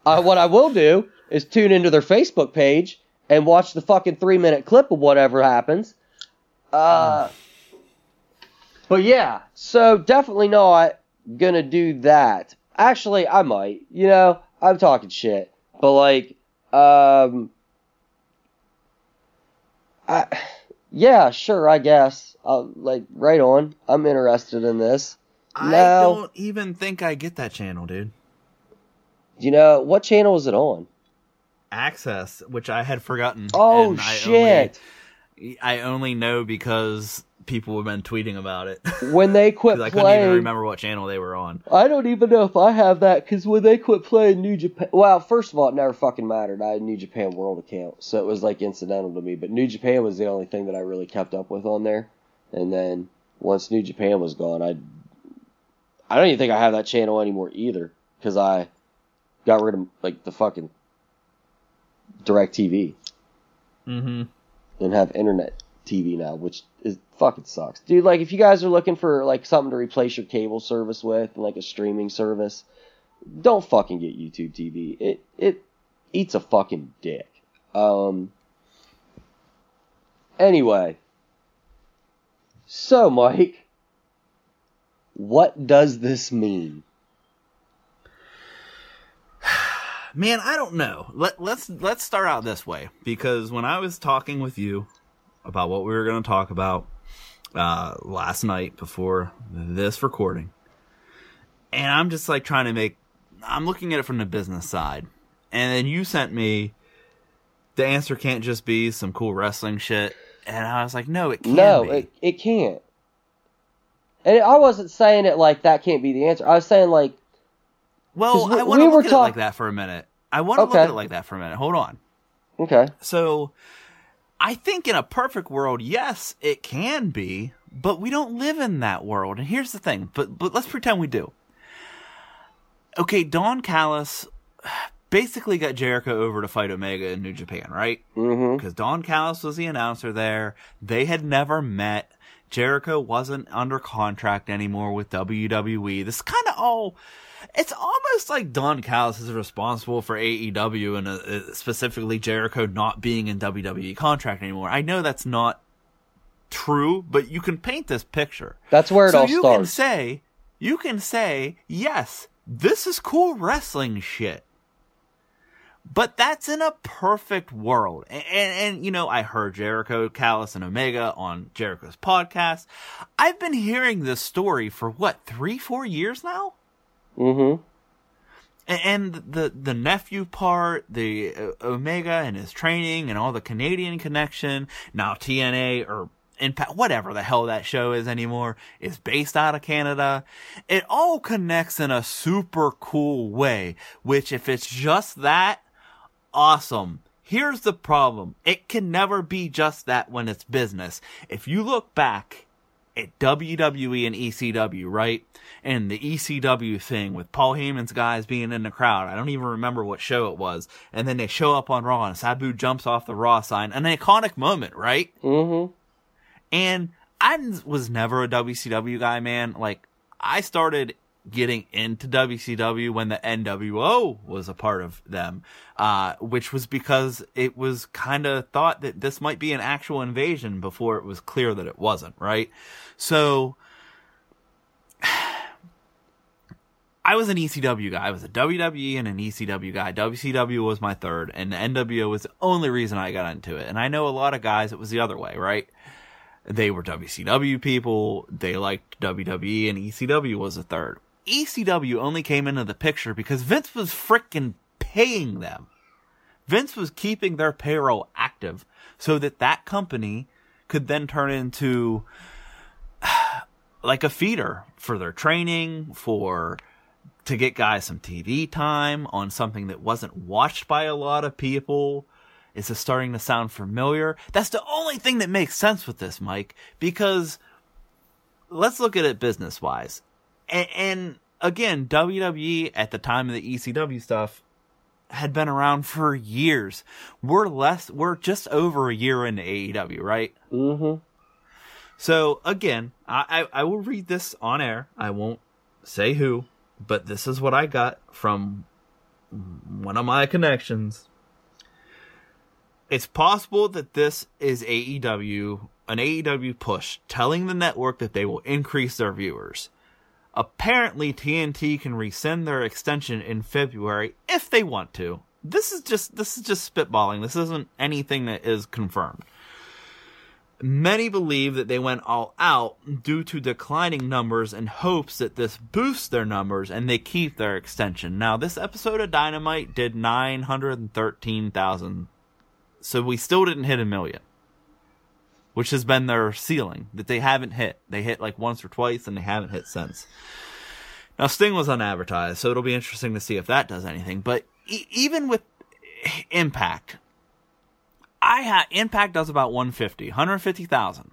I, what I will do is tune into their Facebook page and watch the fucking three minute clip of whatever happens. Uh, but yeah, so definitely not gonna do that. Actually, I might. You know, I'm talking shit, but like, um, I, yeah, sure, I guess. Uh, like, right on. I'm interested in this. I No. don't even think I get that channel, dude. You know what channel was it on? AXS, which I had forgotten. Oh and I shit! Only, I only know because people have been tweeting about it. when they quit 'Cause I couldn't even remember what channel they were on. I don't even know if I have that because when they quit playing New Japan, well, first of all, it never fucking mattered. I had a New Japan World account, so it was like incidental to me. But New Japan was the only thing that I really kept up with on there. And then once New Japan was gone, I I don't even think I have that channel anymore either because I got rid of like the fucking DirecTV Mm-hmm. and have internet TV now, which is fucking sucks, dude. Like if you guys are looking for like something to replace your cable service with, like a streaming service, don't fucking get YouTube TV. It it eats a fucking dick. Um. Anyway, so Mike, what does this mean? Man, I don't know. Let let's let's start out this way because when I was talking with you about what we were going to talk about uh, last night before this recording, and I'm just like trying to make. I'm looking at it from the business side, and then you sent me. The answer can't just be some cool wrestling shit, and I was like, no, it can't no, be. it it can't. And I wasn't saying it like that can't be the answer. I was saying like well, we- I want to we look at it like that for a minute. I want to look Okay. at it like that for a minute. Hold on. okay, So, I think in a perfect world, yes, it can be, but we don't live in that world. And here's the thing, but but let's pretend we do. Okay, Don Callis basically got Jericho over to fight Omega in New Japan, right? mm-hmm. Because Don Callis was the announcer there. They had never met. Jericho wasn't under contract anymore with WWE. This kind of all. It's almost like Don Callis is responsible for AEW and uh, uh, specifically Jericho not being in WWE contract anymore. I know that's not true, but you can paint this picture. That's where it so all you can say, you can say, yes, this is cool wrestling shit. But that's in a perfect world. And, and, and, you know, I heard Jericho, Callis, and Omega on Jericho's podcast. I've been hearing this story for what, three, four years now? Mm-hmm. A- And the the nephew part, the uh, Omega and his training, and all the Canadian connection. Now TNA or Impact, whatever the hell that show is anymore, is based out of Canada. It all connects in a super cool way. Which, if it's just that, awesome. Here's the problem: it can never be just that when it's business. If you look back at WWE and ECW, right? And the ECW thing with Paul Heyman's guys being in the crowd. I don't even remember what show it was. And then they show up on Raw and Sabu jumps off the Raw sign. An iconic moment, right? Mm-hmm. And I was never a WCW guy, man. Like, I started getting into WCW when the NWO was a part of them, uh, which was because it was kind of thought that this might be an actual invasion before it was clear that it wasn't, right? So, I was an ECW guy. I was a WWE and an ECW guy. WCW was my third, and the NWO was the only reason I got into it. And I know a lot of guys, it was the other way, right? They were WCW people. They liked WWE, and ECW was a third. ECW only came into the picture because Vince was freaking paying them. Vince was keeping their payroll active so that that company could then turn into like a feeder for their training, for to get guys some TV time on something that wasn't watched by a lot of people. Is this starting to sound familiar? That's the only thing that makes sense with this, Mike, because let's look at it business wise. And, and again, WWE at the time of the ECW stuff had been around for years. We're less, we're just over a year into AEW, right? Mm-hmm. So again, I, I, I will read this on air. I won't say who, but this is what I got from one of my connections. It's possible that this is AEW, an AEW push, telling the network that they will increase their viewers. Apparently, TNT can rescind their extension in February if they want to. This is just this is just spitballing. This isn't anything that is confirmed. Many believe that they went all out due to declining numbers in hopes that this boosts their numbers and they keep their extension. Now, this episode of Dynamite did 913,000. So we still didn't hit a million, which has been their ceiling that they haven't hit. They hit like once or twice and they haven't hit since. Now, Sting was unadvertised, so it'll be interesting to see if that does anything. But e- even with Impact, I ha- Impact does about 150, 150,000.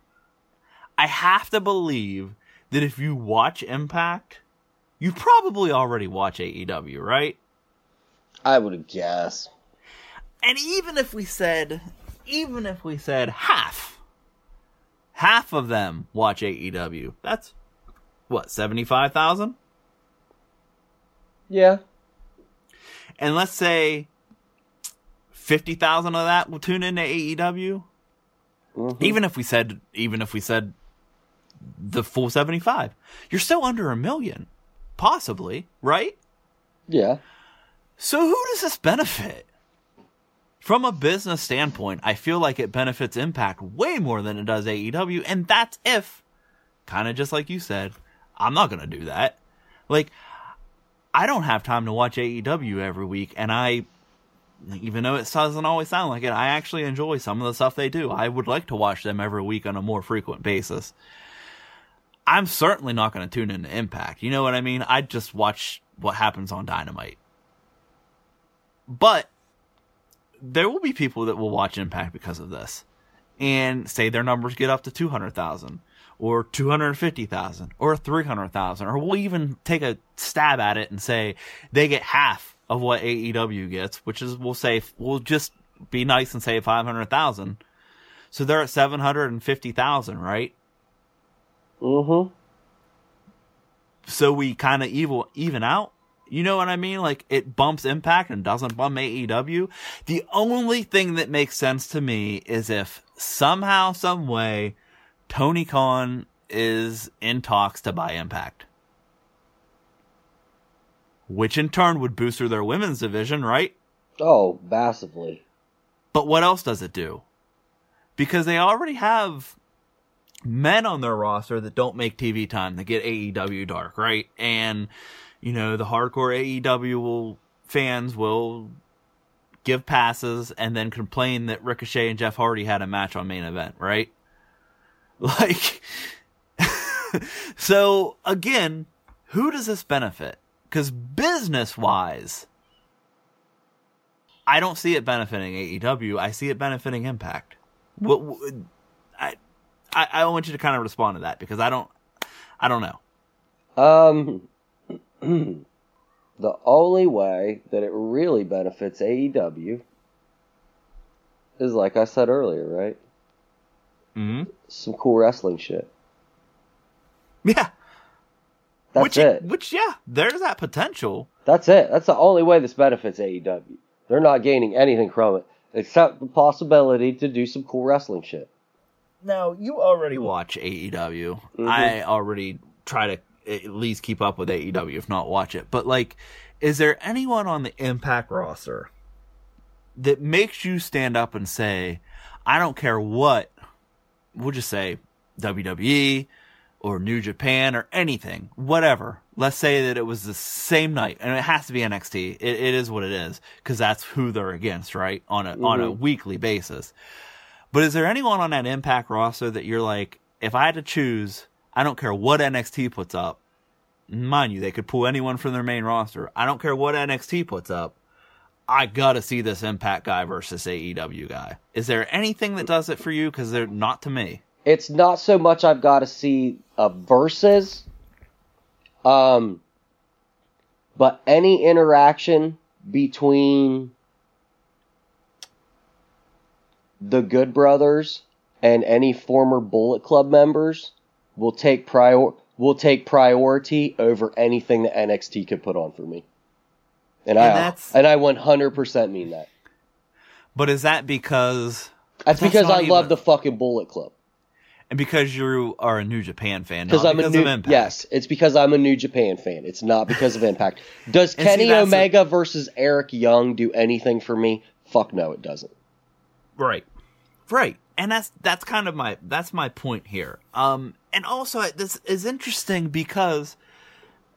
I have to believe that if you watch Impact, you probably already watch AEW, right? I would guess. And even if we said, even if we said half, half of them watch AEW. That's what seventy five thousand. Yeah. And let's say fifty thousand of that will tune into AEW. Mhm. Even if we said, even if we said the full seventy five, you're still under a million, possibly, right? Yeah. So who does this benefit? From a business standpoint, I feel like it benefits Impact way more than it does AEW, and that's if, kind of just like you said, I'm not gonna do that. Like, I don't have time to watch AEW every week, and I, even though it doesn't always sound like it, I actually enjoy some of the stuff they do. I would like to watch them every week on a more frequent basis. I'm certainly not going to tune into Impact. You know what I mean? I just watch what happens on Dynamite. But there will be people that will watch Impact because of this and say their numbers get up to 200,000 or 250,000 or 300,000 or we'll even take a stab at it and say they get half of what AEW gets, which is we'll say we'll just be nice and say 500,000. So they're at 750,000, right? Mm-hmm. so we kind of evil even out. You know what I mean? Like it bumps Impact and doesn't bump AEW. The only thing that makes sense to me is if somehow, some way, Tony Khan is in talks to buy Impact, which in turn would boost their women's division, right? Oh, massively. But what else does it do? Because they already have men on their roster that don't make TV time that get AEW dark, right? And you know, the hardcore AEW will, fans will give passes and then complain that Ricochet and Jeff Hardy had a match on main event, right? Like so again, who does this benefit? Cuz business wise I don't see it benefiting AEW. I see it benefiting Impact. What, what I, I I want you to kind of respond to that because I don't I don't know. Um, the only way that it really benefits AEW is like I said earlier, right? Mm-hmm. Some cool wrestling shit. Yeah. That's which it. which yeah, there's that potential. That's it. That's the only way this benefits AEW. They're not gaining anything from it except the possibility to do some cool wrestling shit. Now, you already watch AEW. Mhm. I already try to at least keep up with AEW, if not watch it. But like, is there anyone on the Impact roster that makes you stand up and say, I don't care what, we'll just say WWE or New Japan or anything, whatever. Let's say that it was the same night, and it has to be NXT. It, it is what it is because that's who they're against, right? On a on a Mhm. weekly basis. But is there anyone on that Impact roster that you're like, if I had to choose, I don't care what NXT puts up. Mind you, they could pull anyone from their main roster. I don't care what NXT puts up. I gotta see this Impact guy versus AEW guy. Is there anything that does it for you? Because they're not to me. It's not so much I've got to see a versus, um, but any interaction between the Good Brothers and any former Bullet Club members will take prior will take priority over anything that NXT could put on for me. And, And I that's- and I 100% mean that. But is that because That's, That's because not I love the fucking Bullet Club. and because you are a New Japan fan? Because I'm a new of Impact. yes, it's because I'm a New Japan fan. It's not because of Impact. Does And see, Kenny a- Omega versus Eric Young do anything for me? Fuck no, it doesn't. Right. Right. And that's that's kind of my that's my point here. Um and also this is interesting because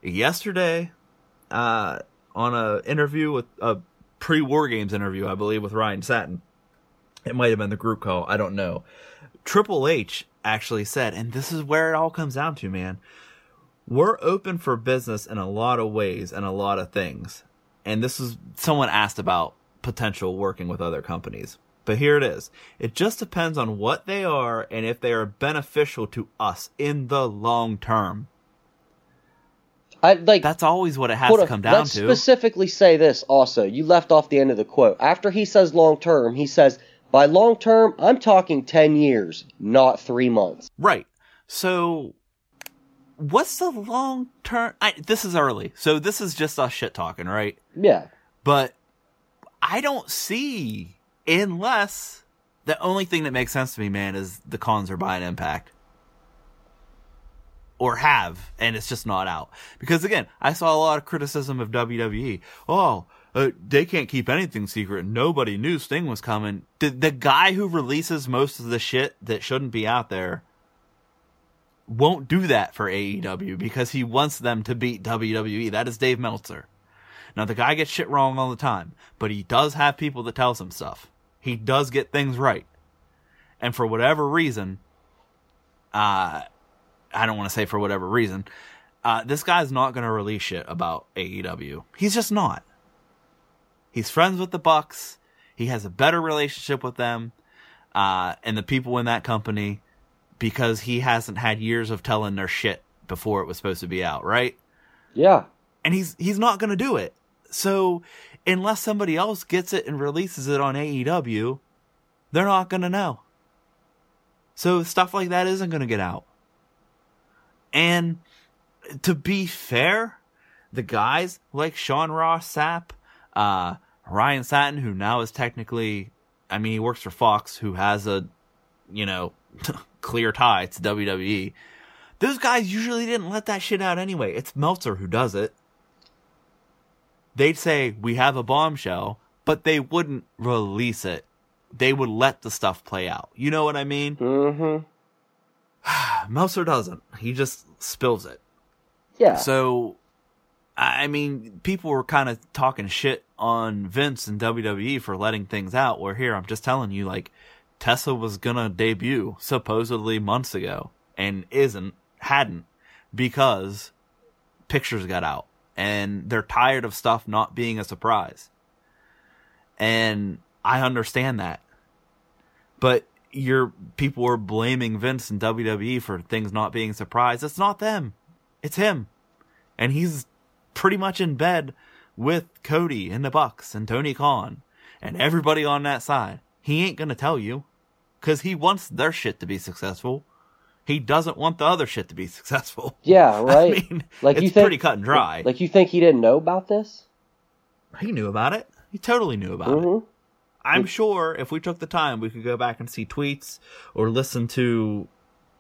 yesterday uh on a interview with a pre-war games interview I believe with Ryan Satin it might have been the group call, I don't know. Triple H actually said and this is where it all comes down to, man. We're open for business in a lot of ways and a lot of things. And this is someone asked about potential working with other companies. But here it is. It just depends on what they are and if they are beneficial to us in the long term. I like That's always what it has to come down let's to. specifically say this also. You left off the end of the quote. After he says long term, he says By long term, I'm talking 10 years, not three months. Right. So, what's the long term? I, this is early, so this is just us shit talking, right? Yeah. But I don't see unless the only thing that makes sense to me, man, is the Khans are buying Impact or have, and it's just not out. Because again, I saw a lot of criticism of WWE. Oh, uh, they can't keep anything secret. Nobody knew Sting was coming. The, the guy who releases most of the shit that shouldn't be out there won't do that for AEW because he wants them to beat WWE. That is Dave Meltzer. Now the guy gets shit wrong all the time, but he does have people that tells him stuff. He does get things right. And for whatever reason, uh, I don't want to say for whatever reason, uh, this guy's not going to release shit about AEW. He's just not. He's friends with the Bucks. He has a better relationship with them, uh, and the people in that company because he hasn't had years of telling their shit before it was supposed to be out, right? Yeah. And he's he's not going to do it. So unless somebody else gets it and releases it on AEW, they're not going to know. So stuff like that isn't going to get out. And to be fair, the guys like Sean Ross Sapp, uh, Ryan Satin, who now is technically, I mean, he works for Fox, who has a, you know, clear tie to WWE. Those guys usually didn't let that shit out anyway. It's Meltzer who does it. They'd say, we have a bombshell, but they wouldn't release it. They would let the stuff play out. You know what I mean? Mm-hmm. Meltzer doesn't. He just spills it. Yeah. So, I mean, people were kind of talking shit on Vince and WWE for letting things out. Where here, I'm just telling you, like, Tessa was gonna debut supposedly months ago and isn't, hadn't, because pictures got out and they're tired of stuff not being a surprise. And I understand that. But your people are blaming Vince and WWE for things not being surprised. It's not them. It's him. And he's pretty much in bed with Cody and the Bucks and Tony Khan and everybody on that side. He ain't gonna tell you. Cause he wants their shit to be successful. He doesn't want the other shit to be successful. Yeah, right. I mean, like you think, pretty cut and dry. Like you think he didn't know about this? he knew about it. He totally knew about it. Mm-hmm. I'm sure if we took the time, we could go back and see tweets or listen to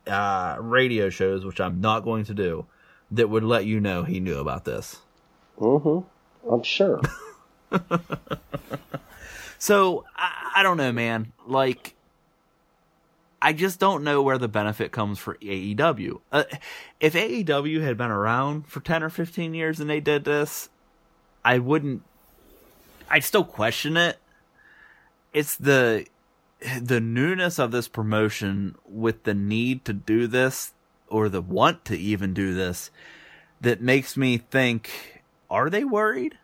uh, radio shows, which I'm not going to do, that would let you know he knew about this. Mm-hmm. I'm sure. So I, I don't know, man. Like, I just don't know where the benefit comes for AEW. Uh, if AEW had been around for ten or fifteen years and they did this, I wouldn't. I'd still question it. It's the the newness of this promotion with the need to do this or the want to even do this that makes me think are they worried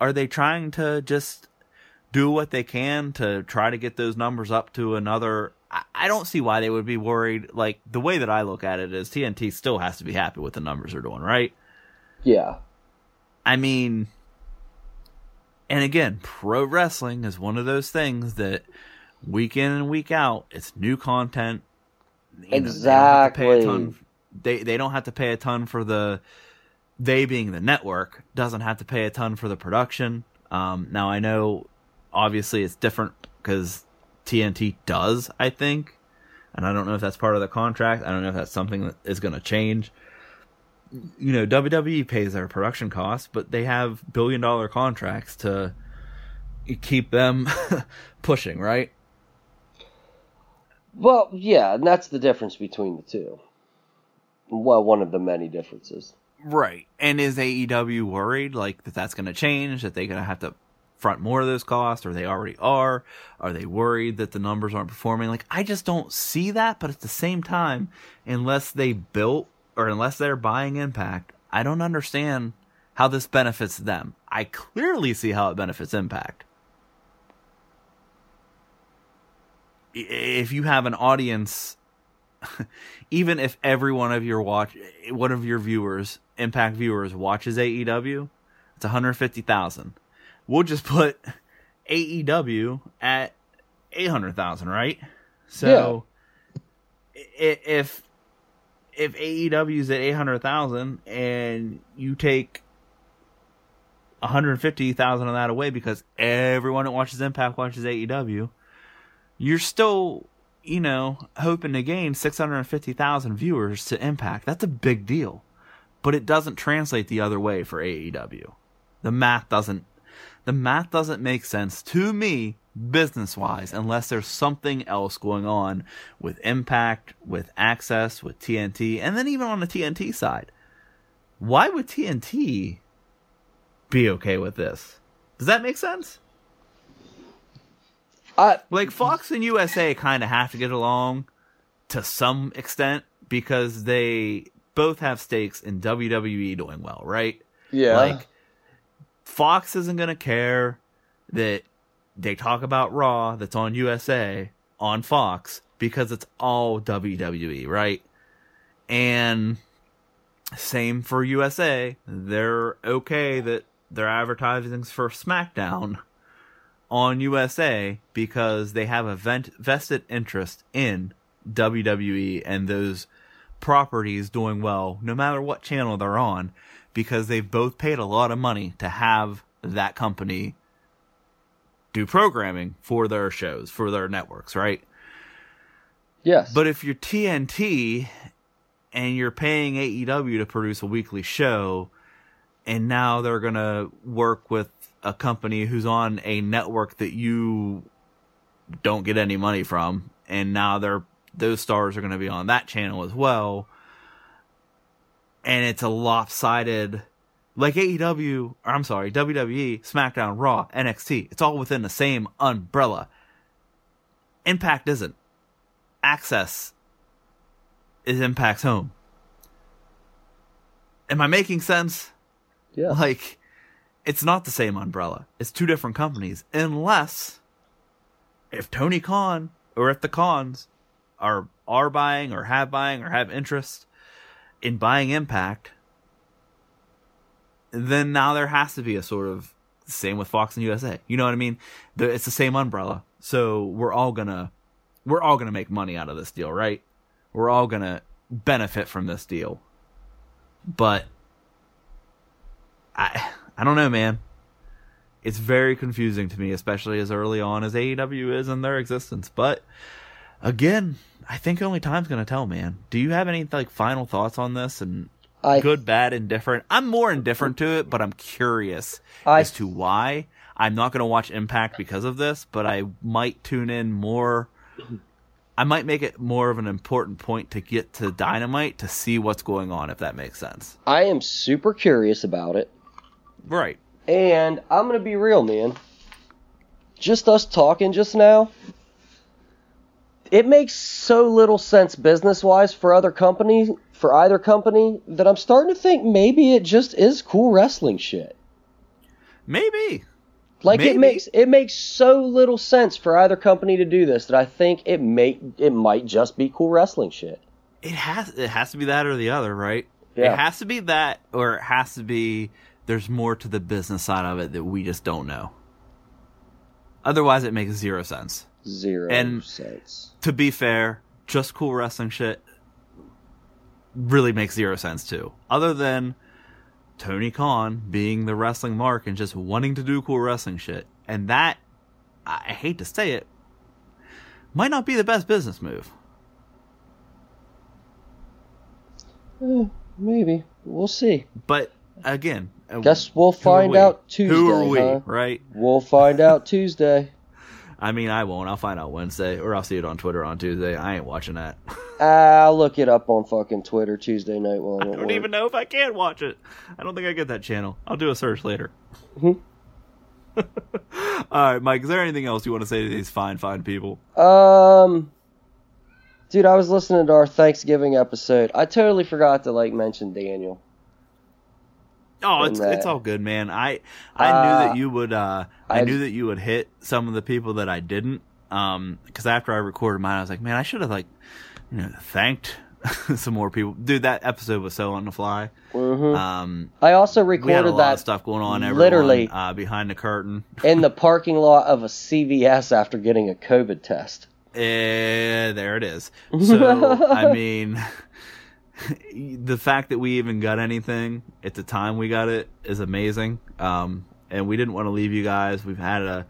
are they trying to just do what they can to try to get those numbers up to another I- I don't see why they would be worried. Like the way that I look at it is TNT still has to be happy with the numbers they're doing, right? Yeah. I mean, and again, pro wrestling is one of those things that week in and week out, it's new content. You know, they don't have to pay a Exactly. ton- they they don't have to pay a ton for the they being the network doesn't have to pay a ton for the production. Um, now I know obviously it's different because TNT does, I think, and I don't know if that's part of the contract. I don't know if that's something that is going to change you know, WWE pays their production costs, but they have billion dollar contracts to keep them pushing, right? Well, yeah, and that's the difference between the two. Well, one of the many differences. Right. And is AEW worried like that that's going to change, that they're going to have to front more of those costs or they already are? Are they worried that the numbers aren't performing? Like I just don't see that, but at the same time, unless they built or unless they're buying Impact, I don't understand how this benefits them. I clearly see how it benefits Impact. If you have an audience even if every one of your watch one of your viewers impact viewers watches aew it's 150000 we'll just put aew at eight hundred thousand, right? So i if if AEW's at eight hundred thousand and you take one hundred fifty thousand of that away because everyone that watches Impact watches AEW, you're still you know hoping to gain six hundred fifty thousand viewers to Impact. That's a big deal, but it doesn't translate the other way for AEW. The math doesn't the math doesn't make sense to me business wise unless there's something else going on with Impact, with AXS, with TNT, and then even on the TNT side. Why would TNT be okay with this? Does that make sense? I Like Fox and USA kind of have to get along to some extent because they both have stakes in WWE doing well, right? yeah. Like Fox isn't gonna care that they talk about Raw that's on USA on Fox because it's all WWE, right? And same for USA. They're okay that their advertising's for SmackDown on USA because they have a vent- vested interest in WWE and those properties doing well no matter what channel they're on because they've both paid a lot of money to have that company do programming for their shows, for their networks, right? yes. But if you're TNT and you're paying AEW to produce a weekly show, and now they're going to work with a company who's on a network that you don't get any money from, and now they're those stars are going to be on that channel as well, and it's a lopsided. Like AEW, or I'm sorry, WWE, SmackDown, Raw, NXT, it's all within the same umbrella. Impact isn't AXS is Impact's home. Am I making sense? yeah. Like, it's not the same umbrella. It's two different companies. Unless, if Tony Khan or if the Khans are are buying or have buying or have interest in buying Impact, then now there has to be a sort of same with Fox and USA. You know what I mean? It's the same umbrella. So we're all gonna we're all gonna make money out of this deal, right? We're all gonna benefit from this deal. But I I don't know, man. It's very confusing to me, especially as early on as AEW is in their existence. But again, I think only time's gonna tell, man. Do you have any like final thoughts on this and I good, bad, indifferent? I'm more indifferent to it, but I'm curious I- as to why. I'm not gonna watch Impact because of this, but I might tune in more I might make it more of an important point to get to Dynamite to see what's going on, if that makes sense. I am super curious about it. Right. And I'm gonna be real, man. Just us talking just now. It makes so little sense business wise for other companies for either company that I'm starting to think maybe it just is cool wrestling shit. Maybe. Like Maybe. it makes it makes so little sense for either company to do this that I think it may it might just be cool wrestling shit. It has it has to be that or the other, right? Yeah. It has to be that or it has to be there's more to the business side of it that we just don't know. Otherwise it makes zero sense. Zero And- sense. To be fair, just cool wrestling shit really makes zero sense too. Other than Tony Khan being the wrestling mark and just wanting to do cool wrestling shit. And that I hate to say it, might not be the best business move. Eh, maybe. We'll see. But again, uh, Guess we'll find we? out Tuesday. Who are we, huh? right? We'll find out Tuesday. I mean, I won't. I'll find out Wednesday, or I'll see it on Twitter on Tuesday. I ain't watching that. I'll look it up on fucking Twitter Tuesday night while I don't work. even know if I can watch it. I don't think I get that channel. I'll do a search later. Mhm. All right, Mike. Is there anything else you want to say to these fine, fine people? Um, dude, I was listening to our Thanksgiving episode. I totally forgot to like mention Daniel. Oh, it's that- it's all good, man. I I Uh, knew that you would. uh I, I- knew that you would hit some of the people that I didn't. Um, because after I recorded mine, I was like, man, I should have like, you know, thanked some more people. Dude, that episode was so on the fly. Mhm. Um, I also we had a recorded lot that of stuff going on. Everyone, literally uh, behind the curtain. in the parking lot of a CVS after getting a COVID test. Eh, there it is. So, I mean, the fact that we even got anything at the time we got it is amazing. Um, and we didn't want to leave you guys. We've had a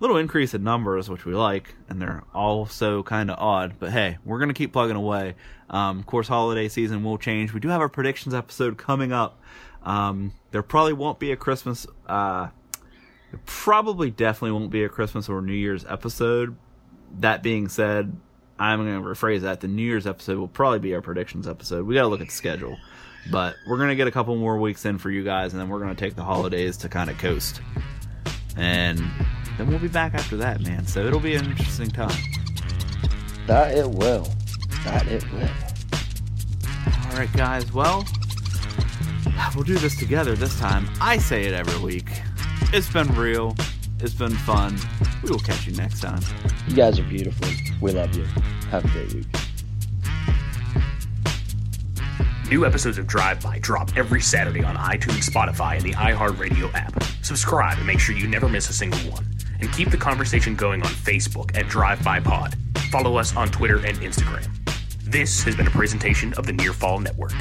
little increase in numbers, which we like, and they're also kind of odd. But hey, we're gonna keep plugging away. Um, of course, holiday season will change. We do have our predictions episode coming up. Um, there probably won't be a Christmas. Uh, probably definitely won't be a Christmas or New Year's episode. That being said, I'm going to rephrase that. The New Year's episode will probably be our predictions episode. We got to look at the schedule. But we're going to get a couple more weeks in for you guys, and then we're going to take the holidays to kind of coast. And then we'll be back after that, man. So it'll be an interesting time. That it will. That it will. All right, guys. Well, we'll do this together this time. I say it every week. It's been real. It's been fun. We will catch you next time. You guys are beautiful. We love you. Have a great week. New episodes of Drive By drop every Saturday on iTunes, Spotify, and the iHeartRadio app. Subscribe and make sure you never miss a single one. And keep the conversation going on Facebook at Drive By Pod. Follow us on Twitter and Instagram. This has been a presentation of the Near Fall Network.